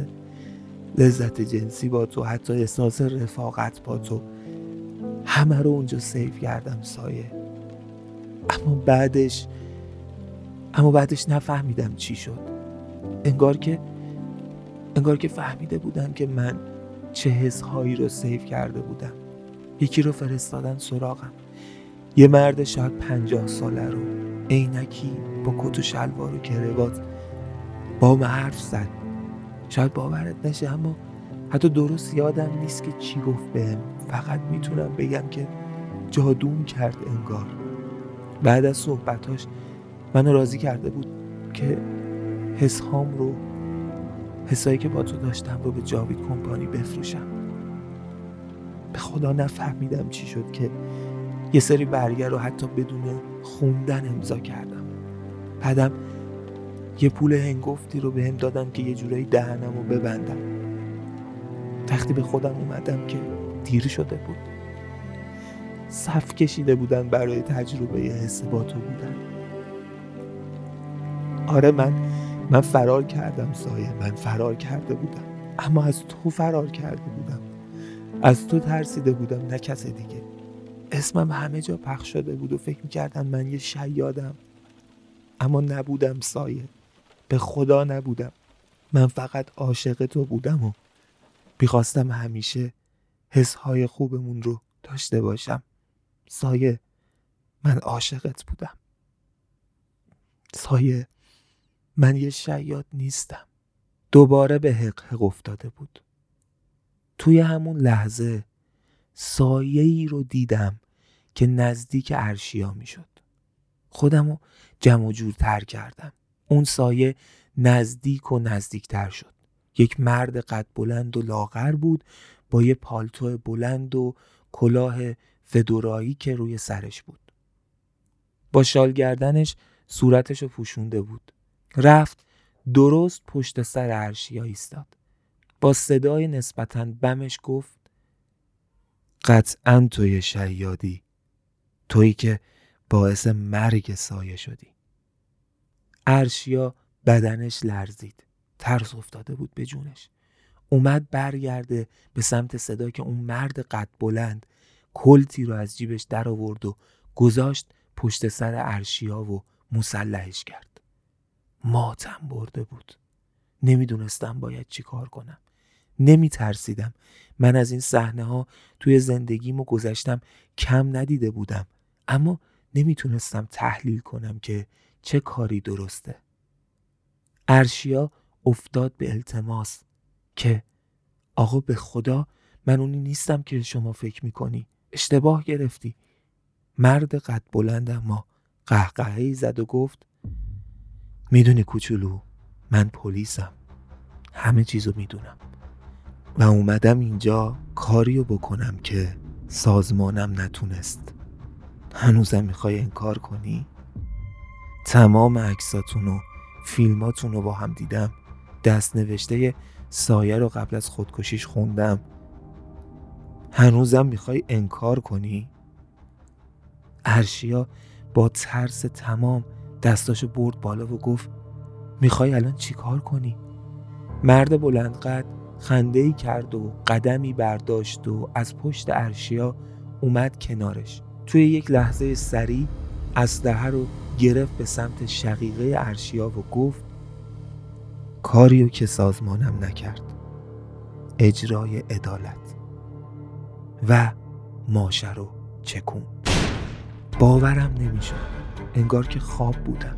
لذت جنسی با تو حتی احساس رفاقت با تو. همه رو اونجا سیف کردم سایه. اما بعدش اما بعدش نفهمیدم چی شد. انگار که انگار که فهمیده بودم که من چه حسهایی رو سیف کرده بودم. یکی رو فرستادن سراغم. یه مرد شاید پنجاه ساله رو. عینکی با کت و شلوار و کروات با من حرف زد. شاید باورت نشه اما حتی درست یادم نیست که چی گفت بهم. فقط می‌تونم بگم که جادوم کرد انگار. بعد از صحبتاش منو راضی کرده بود که حسهام رو حسایی که با تو داشتم رو به جاوید کمپانی بفروشم. به خدا نفهمیدم چی شد که یه سری برگر رو حتی بدون خوندن امضا کردم. بعدم یه پول هنگفتی رو به هم دادم که یه جورایی دهنم رو ببندم. وقتی به خودم اومدم که دیر شده بود. صف کشیده بودن برای تجربه حس با تو بودن. آره من من فرار کردم سایه من فرار کرده بودم. اما از تو فرار کرده بودم. از تو ترسیده بودم نه کس دیگه. اسمم همه جا پخش شده بود و فکر می‌کردن من یه شیادم. اما نبودم سایه. به خدا نبودم. من فقط عاشق تو بودم و می‌خواستم همیشه حسهای خوبمون رو داشته باشم. سایه من عاشقت بودم. سایه من یه شیاد نیستم. دوباره به حق حق افتاده بود. توی همون لحظه سایه ای رو دیدم که نزدیک ارشیا می‌شد. خودم رو جمع و جورتر کردم. اون سایه نزدیک و نزدیکتر شد. یک مرد قد بلند و لاغر بود با یه پالتو بلند و کلاه فدورایی که روی سرش بود. با شال گردنش صورتش رو پوشونده بود. رفت درست پشت سر ارشیا ایستاد. با صدای نسبتا بمش گفت قطعا توی شیادی. تویی که باعث مرگ سایه شدی. ارشیا بدنش لرزید. ترس افتاده بود به جونش. اومد برگرده به سمت صدا که اون مرد قد بلند کلتی رو از جیبش در آورد و گذاشت پشت سر ارشیا و مسلحش کرد. ماتم برده بود. نمی‌دونستم باید چی کار کنم. نمی ترسیدم من از این صحنه ها توی زندگیم و گذشتم کم ندیده بودم. اما نمی‌تونستم تحلیل کنم که چه کاری درسته. ارشیا افتاد به التماس که آقا به خدا من اونی نیستم که شما فکر می‌کنی. اشتباه گرفتی. مرد قد بلند اما قهقهی زد و گفت می‌دونی کوچولو من پلیسم. همه چیزو می‌دونم. و اومدم اینجا کاریو بکنم که سازمانم نتونست. هنوزم می‌خوای انکار کنی؟ تمام عکساتون و فیلماتون رو با هم دیدم. دست نوشته سایه رو قبل از خودکشیش خوندم. هنوزم می‌خوای انکار کنی؟ ارشیا با ترس تمام دستاشو برد بالا و گفت می‌خوای الان چیکار کنی؟ مرد بلند قد خنده ای کرد و قدمی برداشت و از پشت ارشیا اومد کنارش. توی یک لحظه سریع اسلحه رو گرفت به سمت شقیقه ارشیا و گفت کاریو که سازمانم نکرد. اجرای عدالت. و ماشه رو چکون. باورم نمی‌شد. انگار که خواب بودم.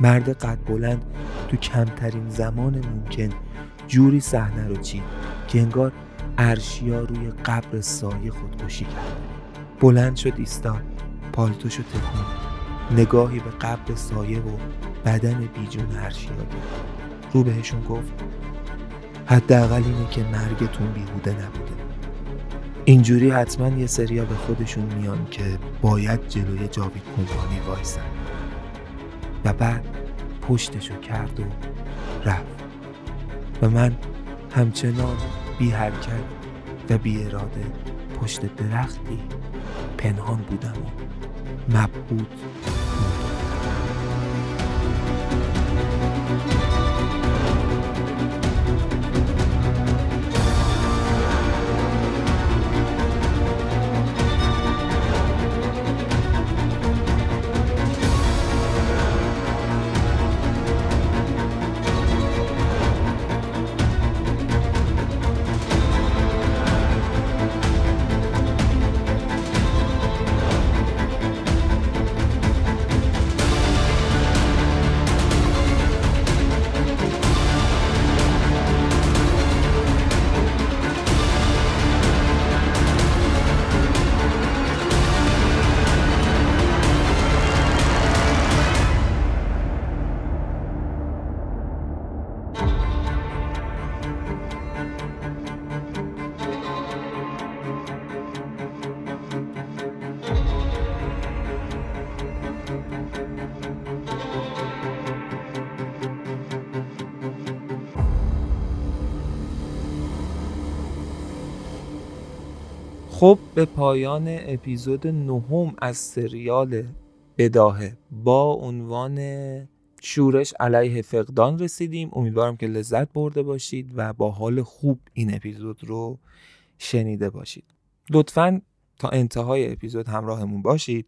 مرد قد بلند تو کمترین زمان ممکن جوری صحنه رو چید که انگار ارشیا روی قبر سایه خودکشی کرد. بلند شد ایستاد. پالتوشو تکون نگاهی به قبر سایه و بدن بیجون ارشیا رو بهشون گفت حداقل اینه که مرگتون بیهوده نبوده. اینجوری حتما یه سریا به خودشون میان که باید جلوی جاوید کمپانی وایسن. و بعد پشتشو کرد و رفت. و من همچنان بی حرکت و بی اراده پشت درختی پنهان بودم و مبهوت. خب به پایان اپیزود نهم از سریال بداهه با عنوان شورش علیه فقدان رسیدیم. امیدوارم که لذت برده باشید و با حال خوب این اپیزود رو شنیده باشید. لطفا تا انتهای اپیزود همراهمون باشید.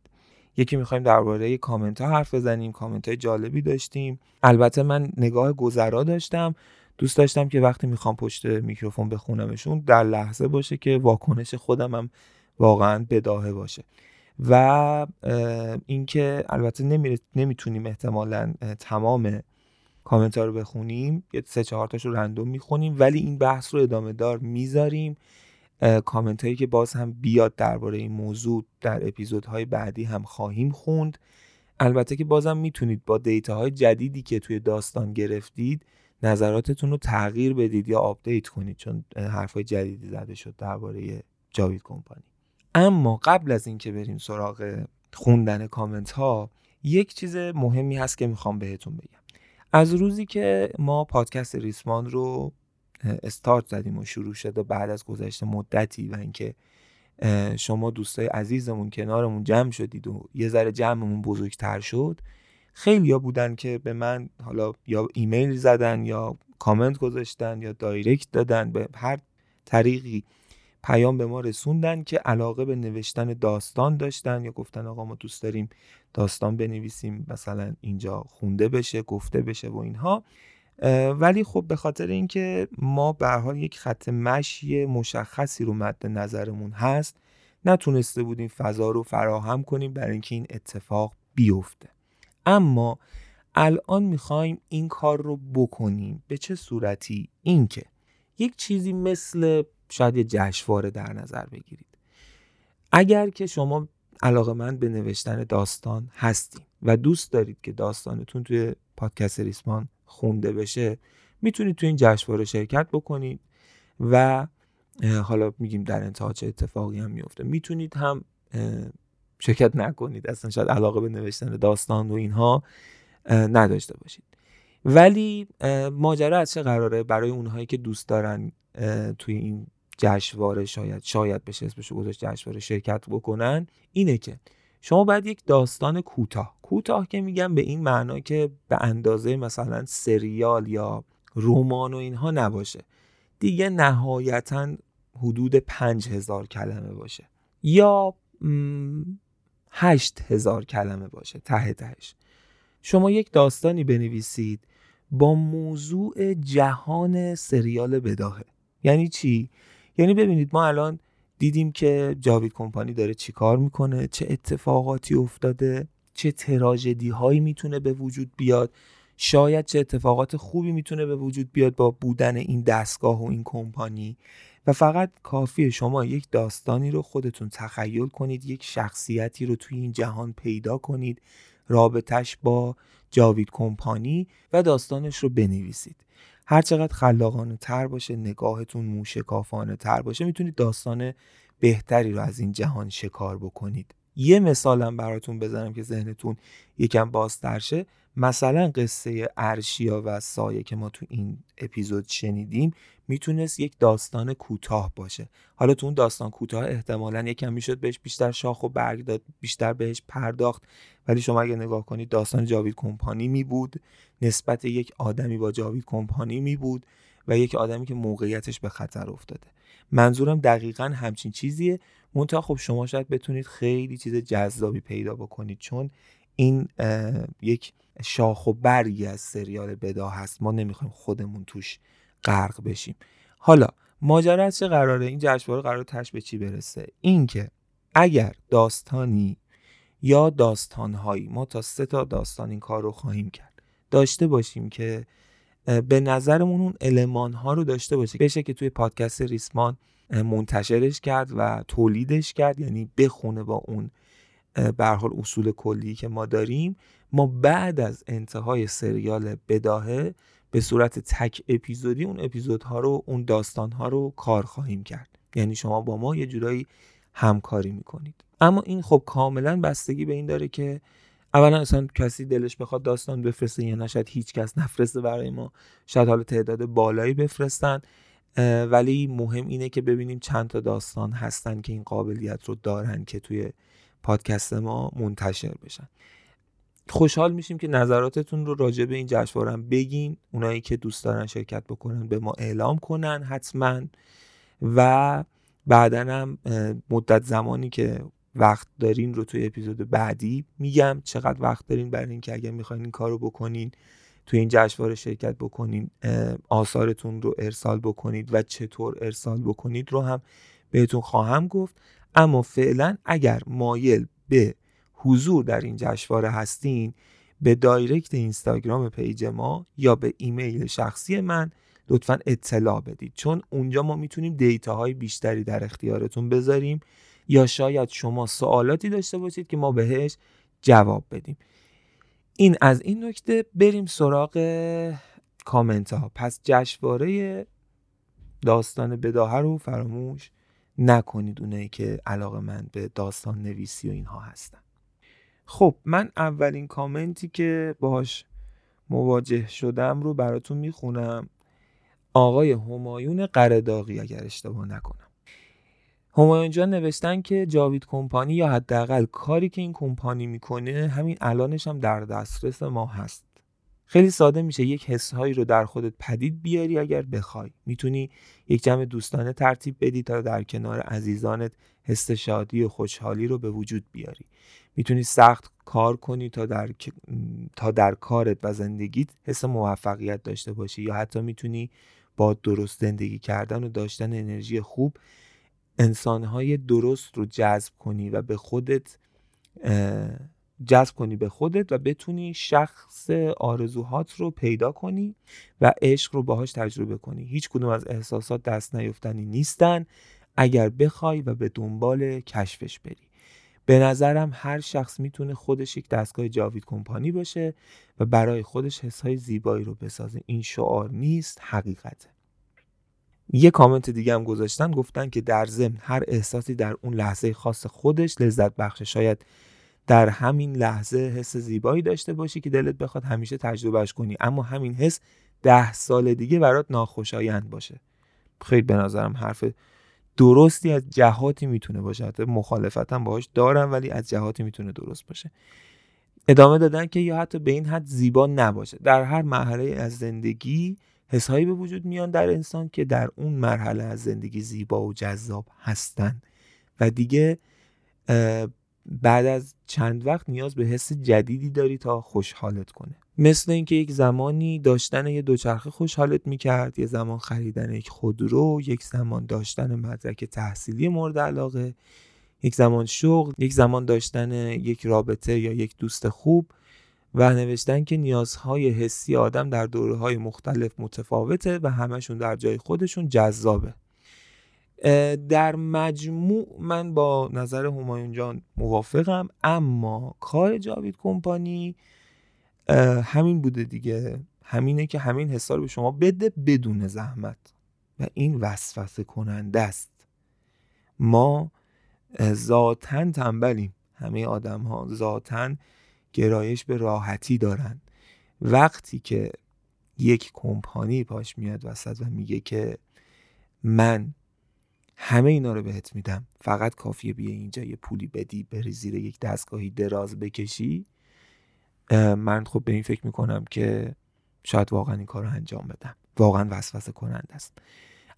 یکی می‌خوایم درباره کامنت ها حرف بزنیم کامنت های جالبی داشتیم. البته من نگاه گذرا داشتم. دوست داشتم که وقتی می‌خوام پشت میکروفون بخونمشون در لحظه باشه که واکنش خودم هم واقعا بداهه باشه. و اینکه البته نمی‌تونیم احتمالا تمام کامنت ها رو بخونیم. یه سه چهار تاشو random می‌خونیم ولی این بحث رو ادامه دار می‌ذاریم. کامنت هایی که باز هم بیاد درباره این موضوع در اپیزودهای بعدی هم خواهیم خوند. البته که بازم می‌تونید با data های جدیدی که توی داستان گرفتید نظراتتون رو تغییر بدید یا update کنید چون حرفای جدیدی زده شد درباره جاوید کمپانی. اما قبل از اینکه بریم سراغ خوندن کامنت ها یک چیز مهمی هست که می‌خوام بهتون بگم. از روزی که ما پادکست ریسمان رو استارت زدیم و شروع شد و بعد از گذشت مدتی و اینکه شما دوستای عزیزمون کنارمون جمع شدید و یه ذره جمعمون بزرگتر شد خیلی ها بودن که به من حالا یا ایمیل زدن یا کامنت گذاشتن یا direct دادن به هر طریقی پیام به ما رسوندن که علاقه به نوشتن داستان داشتن یا گفتن آقا ما دوست داریم داستان بنویسیم مثلا اینجا خونده بشه گفته بشه و اینها. ولی خب به خاطر اینکه ما به حال یک خط مشی مشخصی رو مد نظرمون هست نتونسته بودیم فضا رو فراهم کنیم برای اینکه این اتفاق بیفته. اما الان می‌خوایم این کار رو بکنیم. به چه صورتی؟ اینکه یک چیزی مثل شاید یه جشنواره در نظر بگیرید. اگر که شما علاقه من به نوشتن داستان هستین و دوست دارید که داستانتون توی پادکست ریسمان خونده بشه می‌تونید توی این جشنواره شرکت بکنید و حالا میگیم در انتها چه اتفاقی هم میفته می‌تونید هم شرکت نکنید. اصلا شاید علاقه به نوشتن داستان و اینها نداشته باشید. ولی ماجرا از چه قراره؟ برای اونهایی که دوست دارن توی این جشنواره شاید شاید بشه اسمش گذاشت جشنواره شرکت بکنن اینه که شما باید یک داستان کوتاه کوتاه که میگم به این معنا که به اندازه مثلا سریال یا رمان و اینها نباشه. دیگه نهایتا حدود پنج هزار کلمه باشه. یا هشت هزار کلمه باشه ته تهش. شما یک داستانی بنویسید با موضوع جهان سریال بداهه. یعنی چی؟ یعنی ببینید ما الان دیدیم که جاوید کمپانی داره چیکار می‌کنه چه اتفاقاتی افتاده چه تراژدی هایی می‌تونه به وجود بیاد. شاید چه اتفاقات خوبی می‌تونه به وجود بیاد با بودن این دستگاه و این کمپانی. و فقط کافیه شما یک داستانی رو خودتون تخیل کنید یک شخصیتی رو توی این جهان پیدا کنید رابطش با جاوید کمپانی و داستانش رو بنویسید. هر چقدر خلاقانه تر باشه نگاهتون موشکافانه تر باشه می‌تونید داستان بهتری رو از این جهان شکار بکنید. یه مثالم براتون بزنم که ذهنتون یکم بازتر شه. مثلا قصه ارشیا و سایه که ما تو این اپیزود شنیدیم می‌تونست یک داستان کوتاه باشه. حالا تو اون داستان کوتاه احتمالا یکم می‌شد بهش بیشتر شاخ و برگ داد بیشتر بهش پرداخت. ولی شما اگه نگاه کنید داستان جاوید کمپانی می بود. نسبت یک آدمی با جاوید کمپانی می بود و یک آدمی که موقعیتش به خطر افتاده. منظورم دقیقا همچین چیزیه. منتها خب شما شاید بتونید خیلی چیز جذابی پیدا بکنید. چون این یک شاخ و برگی از سریال بدا هست. ما نمی‌خوایم خودمون توش غرق بشیم. حالا ماجرا از چه قراره؟ این جشنواره قرار تش به چی برسه؟ اینکه اگر داستانی یا داستانهایی ما تا سه تا داستان این کار رو خواهیم کرد داشته باشیم که به نظرمون اون علمان ها رو داشته باشه. بشه که توی پادکست ریسمان منتشرش کرد و تولیدش کرد یعنی بخونه با اون به حال اصول کلی که ما داریم ما بعد از انتهای سریال بداهه به صورت تک اپیزودی اون اپیزودها رو اون داستانها رو کار خواهیم کرد. یعنی شما با ما یه جورایی همکاری می‌کنید. اما این خب کاملا بستگی به این داره که اولا اصلا کسی دلش بخواد داستان بفرسته یا نشد هیچ کس نفرسته برای ما. شاید حالا تعداد بالایی بفرستن. ولی مهم اینه که ببینیم چند تا داستان هستن که این قابلیت رو دارن که توی پادکست ما منتشر بشن. خوشحال میشیم که نظراتتون رو راجع به این جشنواره بگین. اونایی که دوست دارن شرکت بکنن به ما اعلام کنن حتما. و بعدا هم مدت زمانی که وقت دارین رو توی اپیزود بعدی میگم. چقدر وقت دارین برای اینکه اگر می‌خواین این کار رو بکنین توی این جشنواره شرکت بکنین آثارتون رو ارسال بکنید و چطور ارسال بکنید رو هم بهتون خواهم گفت. اما فعلا اگر مایل به حضور در این جشنواره هستین به direct اینستاگرام page ما یا به ایمیل شخصی من لطفا اطلاع بدید. چون اونجا ما می‌تونیم دیتاهای بیشتری در اختیارتون بذاریم یا شاید شما سوالاتی داشته باشید که ما بهش جواب بدیم. این از این نکته. بریم سراغ کامنت ها پس جشنواره داستان بداهه رو فراموش نکنید اونایی که علاقه من به داستان نویسی و اینها هستن. خب من اولین کامنتی که باهاش مواجه شدم رو براتون می‌خونم. آقای همایون قرداغی اگر اشتباه نکنم. همایون جان نوشتن که جاوید کمپانی یا حداقل کاری که این کمپانی می‌کنه همین الانش هم در دسترس ما هست. خیلی ساده میشه یک حسهایی رو در خودت پدید بیاری اگر بخوای. می‌تونی یک جمع دوستانه ترتیب بدی تا در کنار عزیزانت حس شادی و خوشحالی رو به وجود بیاری. می‌تونی سخت کار کنی تا در تا در کارت و زندگیت حس موفقیت داشته باشی یا حتی می‌تونی با درست زندگی کردن و داشتن انرژی خوب انسانهای درست رو جذب کنی و به خودت جذب کنی به خودت و بتونی شخص آرزوهات رو پیدا کنی و عشق رو باهاش تجربه کنی. هیچ کدوم از احساسات دست نیفتنی نیستن اگر بخوای و به دنبال کشفش بری. به نظرم هر شخص می‌تونه خودش یک دستگاه جاوید کمپانی باشه و برای خودش حسهای زیبایی رو بسازه. این شعار نیست حقیقته. یه کامنت دیگه هم گذاشتن گفتن که در ضمن هر احساسی در اون لحظه خاص خودش لذت بخشه. شاید در همین لحظه حس زیبایی داشته باشی که دلت بخواد همیشه تجربهش کنی. اما همین حس ده سال دیگه برات ناخوشایند باشه. خیلی به نظرم حرف درستی از جهاتی می‌تونه باشه. حتی مخالفتم باهاش دارم ولی از جهاتی می‌تونه درست باشه. ادامه دادن که یا حتی به این حد زیبا نباشه. در هر مرحله از زندگی حسهایی به وجود میان در انسان که در اون مرحله از زندگی زیبا و جذاب هستن. و دیگه بعد از چند وقت نیاز به حس جدیدی داری تا خوشحالت کنه. مثل اینکه یک زمانی داشتن یه دوچرخه خوشحالت می‌کرد یه زمان خریدن یک خودرو یک زمان داشتن مدرک تحصیلی مورد علاقه یک زمان شغل یک زمان داشتن یک رابطه یا یک دوست خوب و نوشتن که نیازهای حسی آدم در دوره های مختلف متفاوته و همشون در جای خودشون جذابه. در مجموع من با نظر همایون جان موافقم اما کار جاوید کمپانی همین بوده دیگه. همینه که همین حسار به شما بده بدون زحمت. و این وسوسه کننده است. ما ذاتا تنبلیم. همه آدم ها ذاتا گرایش به راحتی دارن. وقتی که یک کمپانی پاش میاد وسط و میگه که من همه اینا رو بهت میدم. فقط کافیه بیه اینجا یه پولی بدی بری زیر یک دستگاهی دراز بکشی. من خب به این فکر می‌کنم که شاید واقعا این کار رو انجام بدم. واقعا وسوسه کننده است.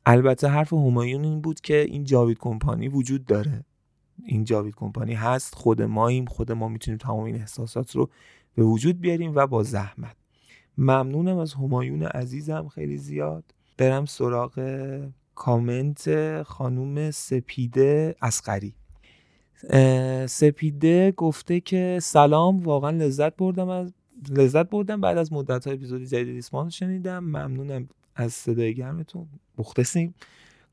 البته حرف همایون این بود که این جاوید کمپانی وجود داره. این جاوید کمپانی هست خود ماییم خود ما می‌تونیم تمام این احساسات رو به وجود بیاریم و با زحمت. ممنونم از همایون عزیزم خیلی زیاد. برم سراغ کامنت خانوم سپیده اسقری سپیده گفته که سلام واقعا لذت بردم از لذت بردم. بعد از مدت های اپیزود جدید ریسمان شنیدم. ممنونم از صدای گرمتون. مختصیم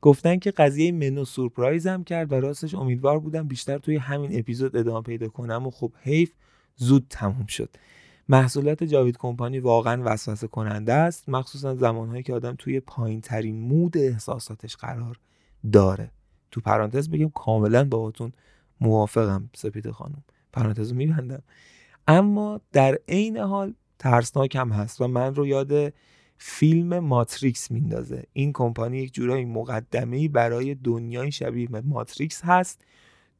گفتن که قضیه منو سورپرایزم کرد و راستش امیدوار بودم بیشتر توی همین اپیزود ادامه پیدا کنم و خب حیف زود تموم شد. محصولات جاوید کمپانی واقعا وسوسه کننده است مخصوصا زمانهایی که آدم توی پایین ترین مود احساساتش قرار داره. تو پرانتز بگم کاملا باهاتون موافقم سپید خانم. پرانتز رو میبندم. اما در عین حال ترسناک هم هست و من رو یاد فیلم ماتریکس میندازه. این کمپانی یک جورایی مقدمه برای دنیای شبیه ماتریکس هست.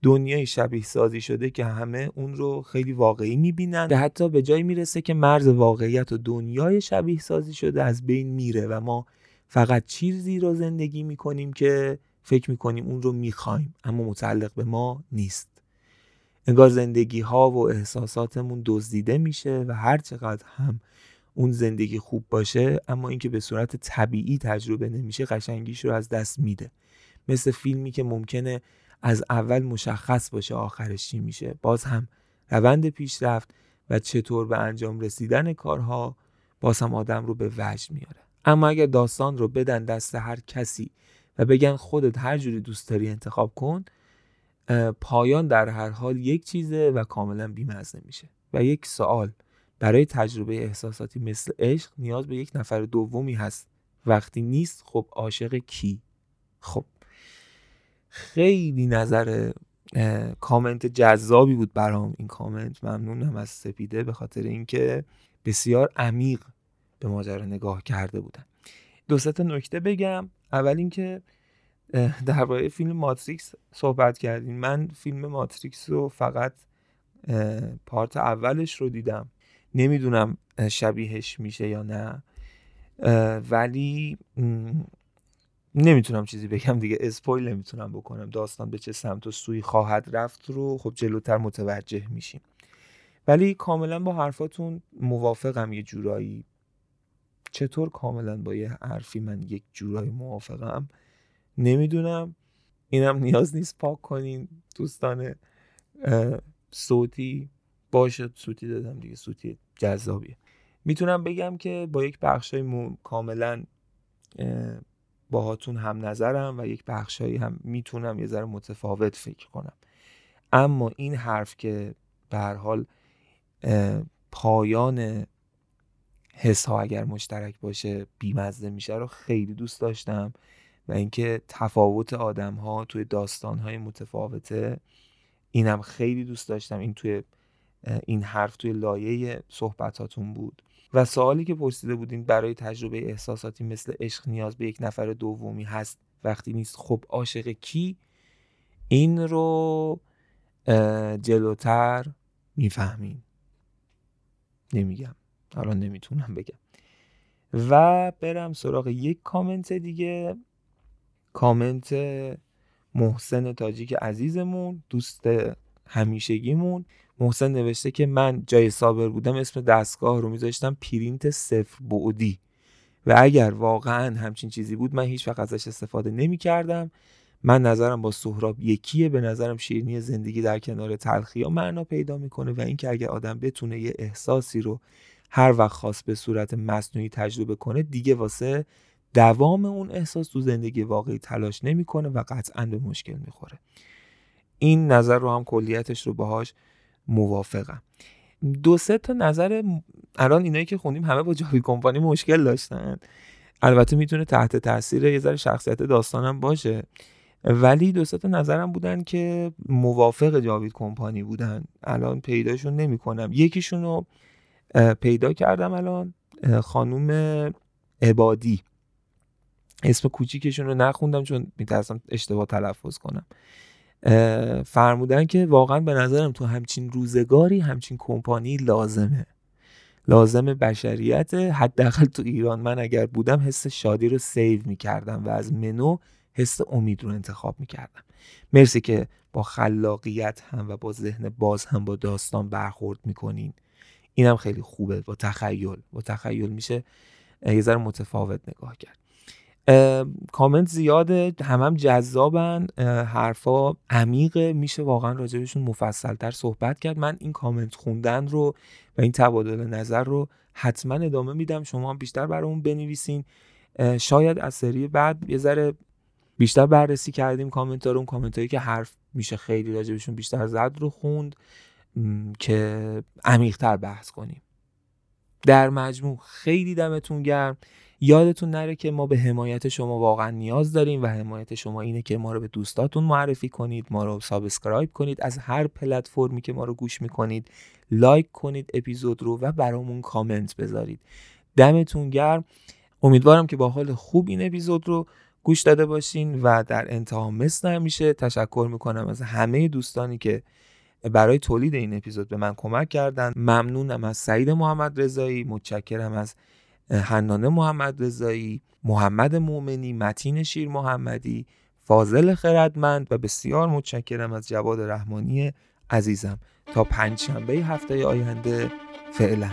دنیای شبیه سازی شده که همه اون رو خیلی واقعی می‌بینن. و حتی به جایی می‌رسه که مرز واقعیت و دنیای شبیه سازی شده از بین میره و ما فقط چیزی رو زندگی می‌کنیم که فکر می‌کنیم اون رو می‌خوایم اما متعلق به ما نیست. انگار زندگی ها و احساساتمون دزدیده میشه و هر چقدر هم اون زندگی خوب باشه اما اینکه به صورت طبیعی تجربه نمیشه قشنگیش رو از دست میده. مثل فیلمی که ممکنه از اول مشخص باشه آخرش چی میشه. باز هم روند پیشرفت و چطور به انجام رسیدن کارها باز هم آدم رو به وجد میاره. اما اگر داستان رو بدن دست هر کسی و بگن خودت هر جوری دوست داری انتخاب کن پایان در هر حال یک چیزه و کاملا بیمزه میشه. و یک سوال برای تجربه احساساتی مثل عشق نیاز به یک نفر دومی هست. وقتی نیست خب عاشق کی؟ خب خیلی نظر کامنت جذابی بود برام این کامنت. ممنونم از سپیده به خاطر اینکه بسیار عمیق به ماجرا نگاه کرده بودن دو تا نکته بگم. اول اینکه درباره فیلم ماتریکس صحبت کردیم من فیلم ماتریکس رو فقط پارت اولش رو دیدم. نمی‌دونم شبیهش میشه یا نه. ولی نمی‌تونم چیزی بگم دیگه. اسپویل نمی‌تونم بکنم. داستان به چه سمت و سوی خواهد رفت رو خب جلوتر متوجه میشیم. ولی کاملا با حرفاتون موافقم یه جورایی. چطور کاملا با یه حرفی من یک جورایی موافقم؟ نمی‌دونم. اینم نیاز نیست پاک کنین. دوستان صوتی. باشه صوتی دادم دیگه. صوتی جذابیه. می‌تونم بگم که با یک بخشای کاملا باهاتون هم نظرم و یک بخشایی هم می‌تونم یه ذره متفاوت فکر کنم. اما این حرف که به هر حال پایان حس ها اگر مشترک باشه بیمزه میشه رو خیلی دوست داشتم و اینکه تفاوت آدم ها توی داستان های متفاوته اینم خیلی دوست داشتم. این توی این حرف توی لایه صحبتاتون بود. و سوالی که پرسیده بودین برای تجربه احساساتی مثل عشق نیاز به یک نفر دومی هست وقتی نیست خب عاشق کی؟ این رو جلوتر می‌فهمین. نمیگم. الان نمی‌تونم بگم. و برم سراغ یک کامنت دیگه. کامنت محسن تاجیک عزیزمون دوست همیشگیمون. محسن نوشته که من جای صابر بودم اسم دستگاه رو میذاشتم پرینت صفر بعدی. و اگر واقعا همچین چیزی بود من هیچ وقت ازش استفاده نمی کردم من نظرم با سهراب یکیه به نظرم شیرینی زندگی در کنار تلخی ها معنا پیدا می‌کنه و اینکه اگر آدم بتونه یه احساسی رو هر وقت خواست به صورت مصنوعی تجربه کنه دیگه واسه دوام اون احساس تو زندگی واقعی تلاش نمی‌کنه و قطعا به مشکل می‌خوره. این نظر رو هم کلیتش رو باهاش موافقم. دو سه تا نظر الان اینایی که خوندیم همه با جاوید کمپانی مشکل داشتن. البته می‌تونه تحت تاثیر یه ذره شخصیت داستانم باشه. ولی دو تا نظرم بودن که موافق جاوید کمپانی بودن. الان پیداشون نمی‌کنم. یکیشون رو پیدا کردم الان خانوم عبادی. اسم کوچیکشون رو نخوندم چون میترسم اشتباه تلفظ کنم. فرمودن که واقعا به نظرم تو همچین روزگاری همچین کمپانی لازمه. لازم بشریت حداقل تو ایران. من اگر بودم حس شادی رو save می‌کردم و از منو حس امید رو انتخاب می‌کردم. مرسی که با خلاقیت هم و با ذهن باز هم با داستان برخورد می‌کنین. اینم خیلی خوبه. با تخیل. با تخیل میشه یه ذره متفاوت نگاه کرد. کامنت زیاده هم هم جذابن. حرفا عمیقه. میشه واقعا راجبشون مفصلتر صحبت کرد. من این کامنت خوندن رو و این تبادل نظر رو حتما ادامه میدم. شما هم بیشتر برامون بنویسین. شاید از سری بعد یه ذره بیشتر بررسی کردیم کامنت رو. اون کامنت هایی که حرف میشه خیلی راجبشون بیشتر زد رو خوند. که عمیقتر بحث کنیم. در مجموع خیلی دمتون گرم. یادتون نره که ما به حمایت شما واقعا نیاز داریم و حمایت شما اینه که ما رو به دوستاتون معرفی کنید ما رو سابسکرایب کنید از هر پلتفرمی که ما رو گوش می‌کنید لایک کنید اپیزود رو و برامون کامنت بذارید. دمتون گرم. امیدوارم که با حال خوب این اپیزود رو گوش داده باشین و در انتها مثل همیشه تشکر می‌کنم از همه دوستانی که برای تولید این اپیزود به من کمک کردن. ممنونم از سعید محمد رضایی متشکرم از حنانه محمد رضایی محمد مؤمنی متین شیر محمدی فاضل خردمند و بسیار متشکرم از جواد رحمانی عزیزم. تا پنج شنبه هفته آینده فعلا.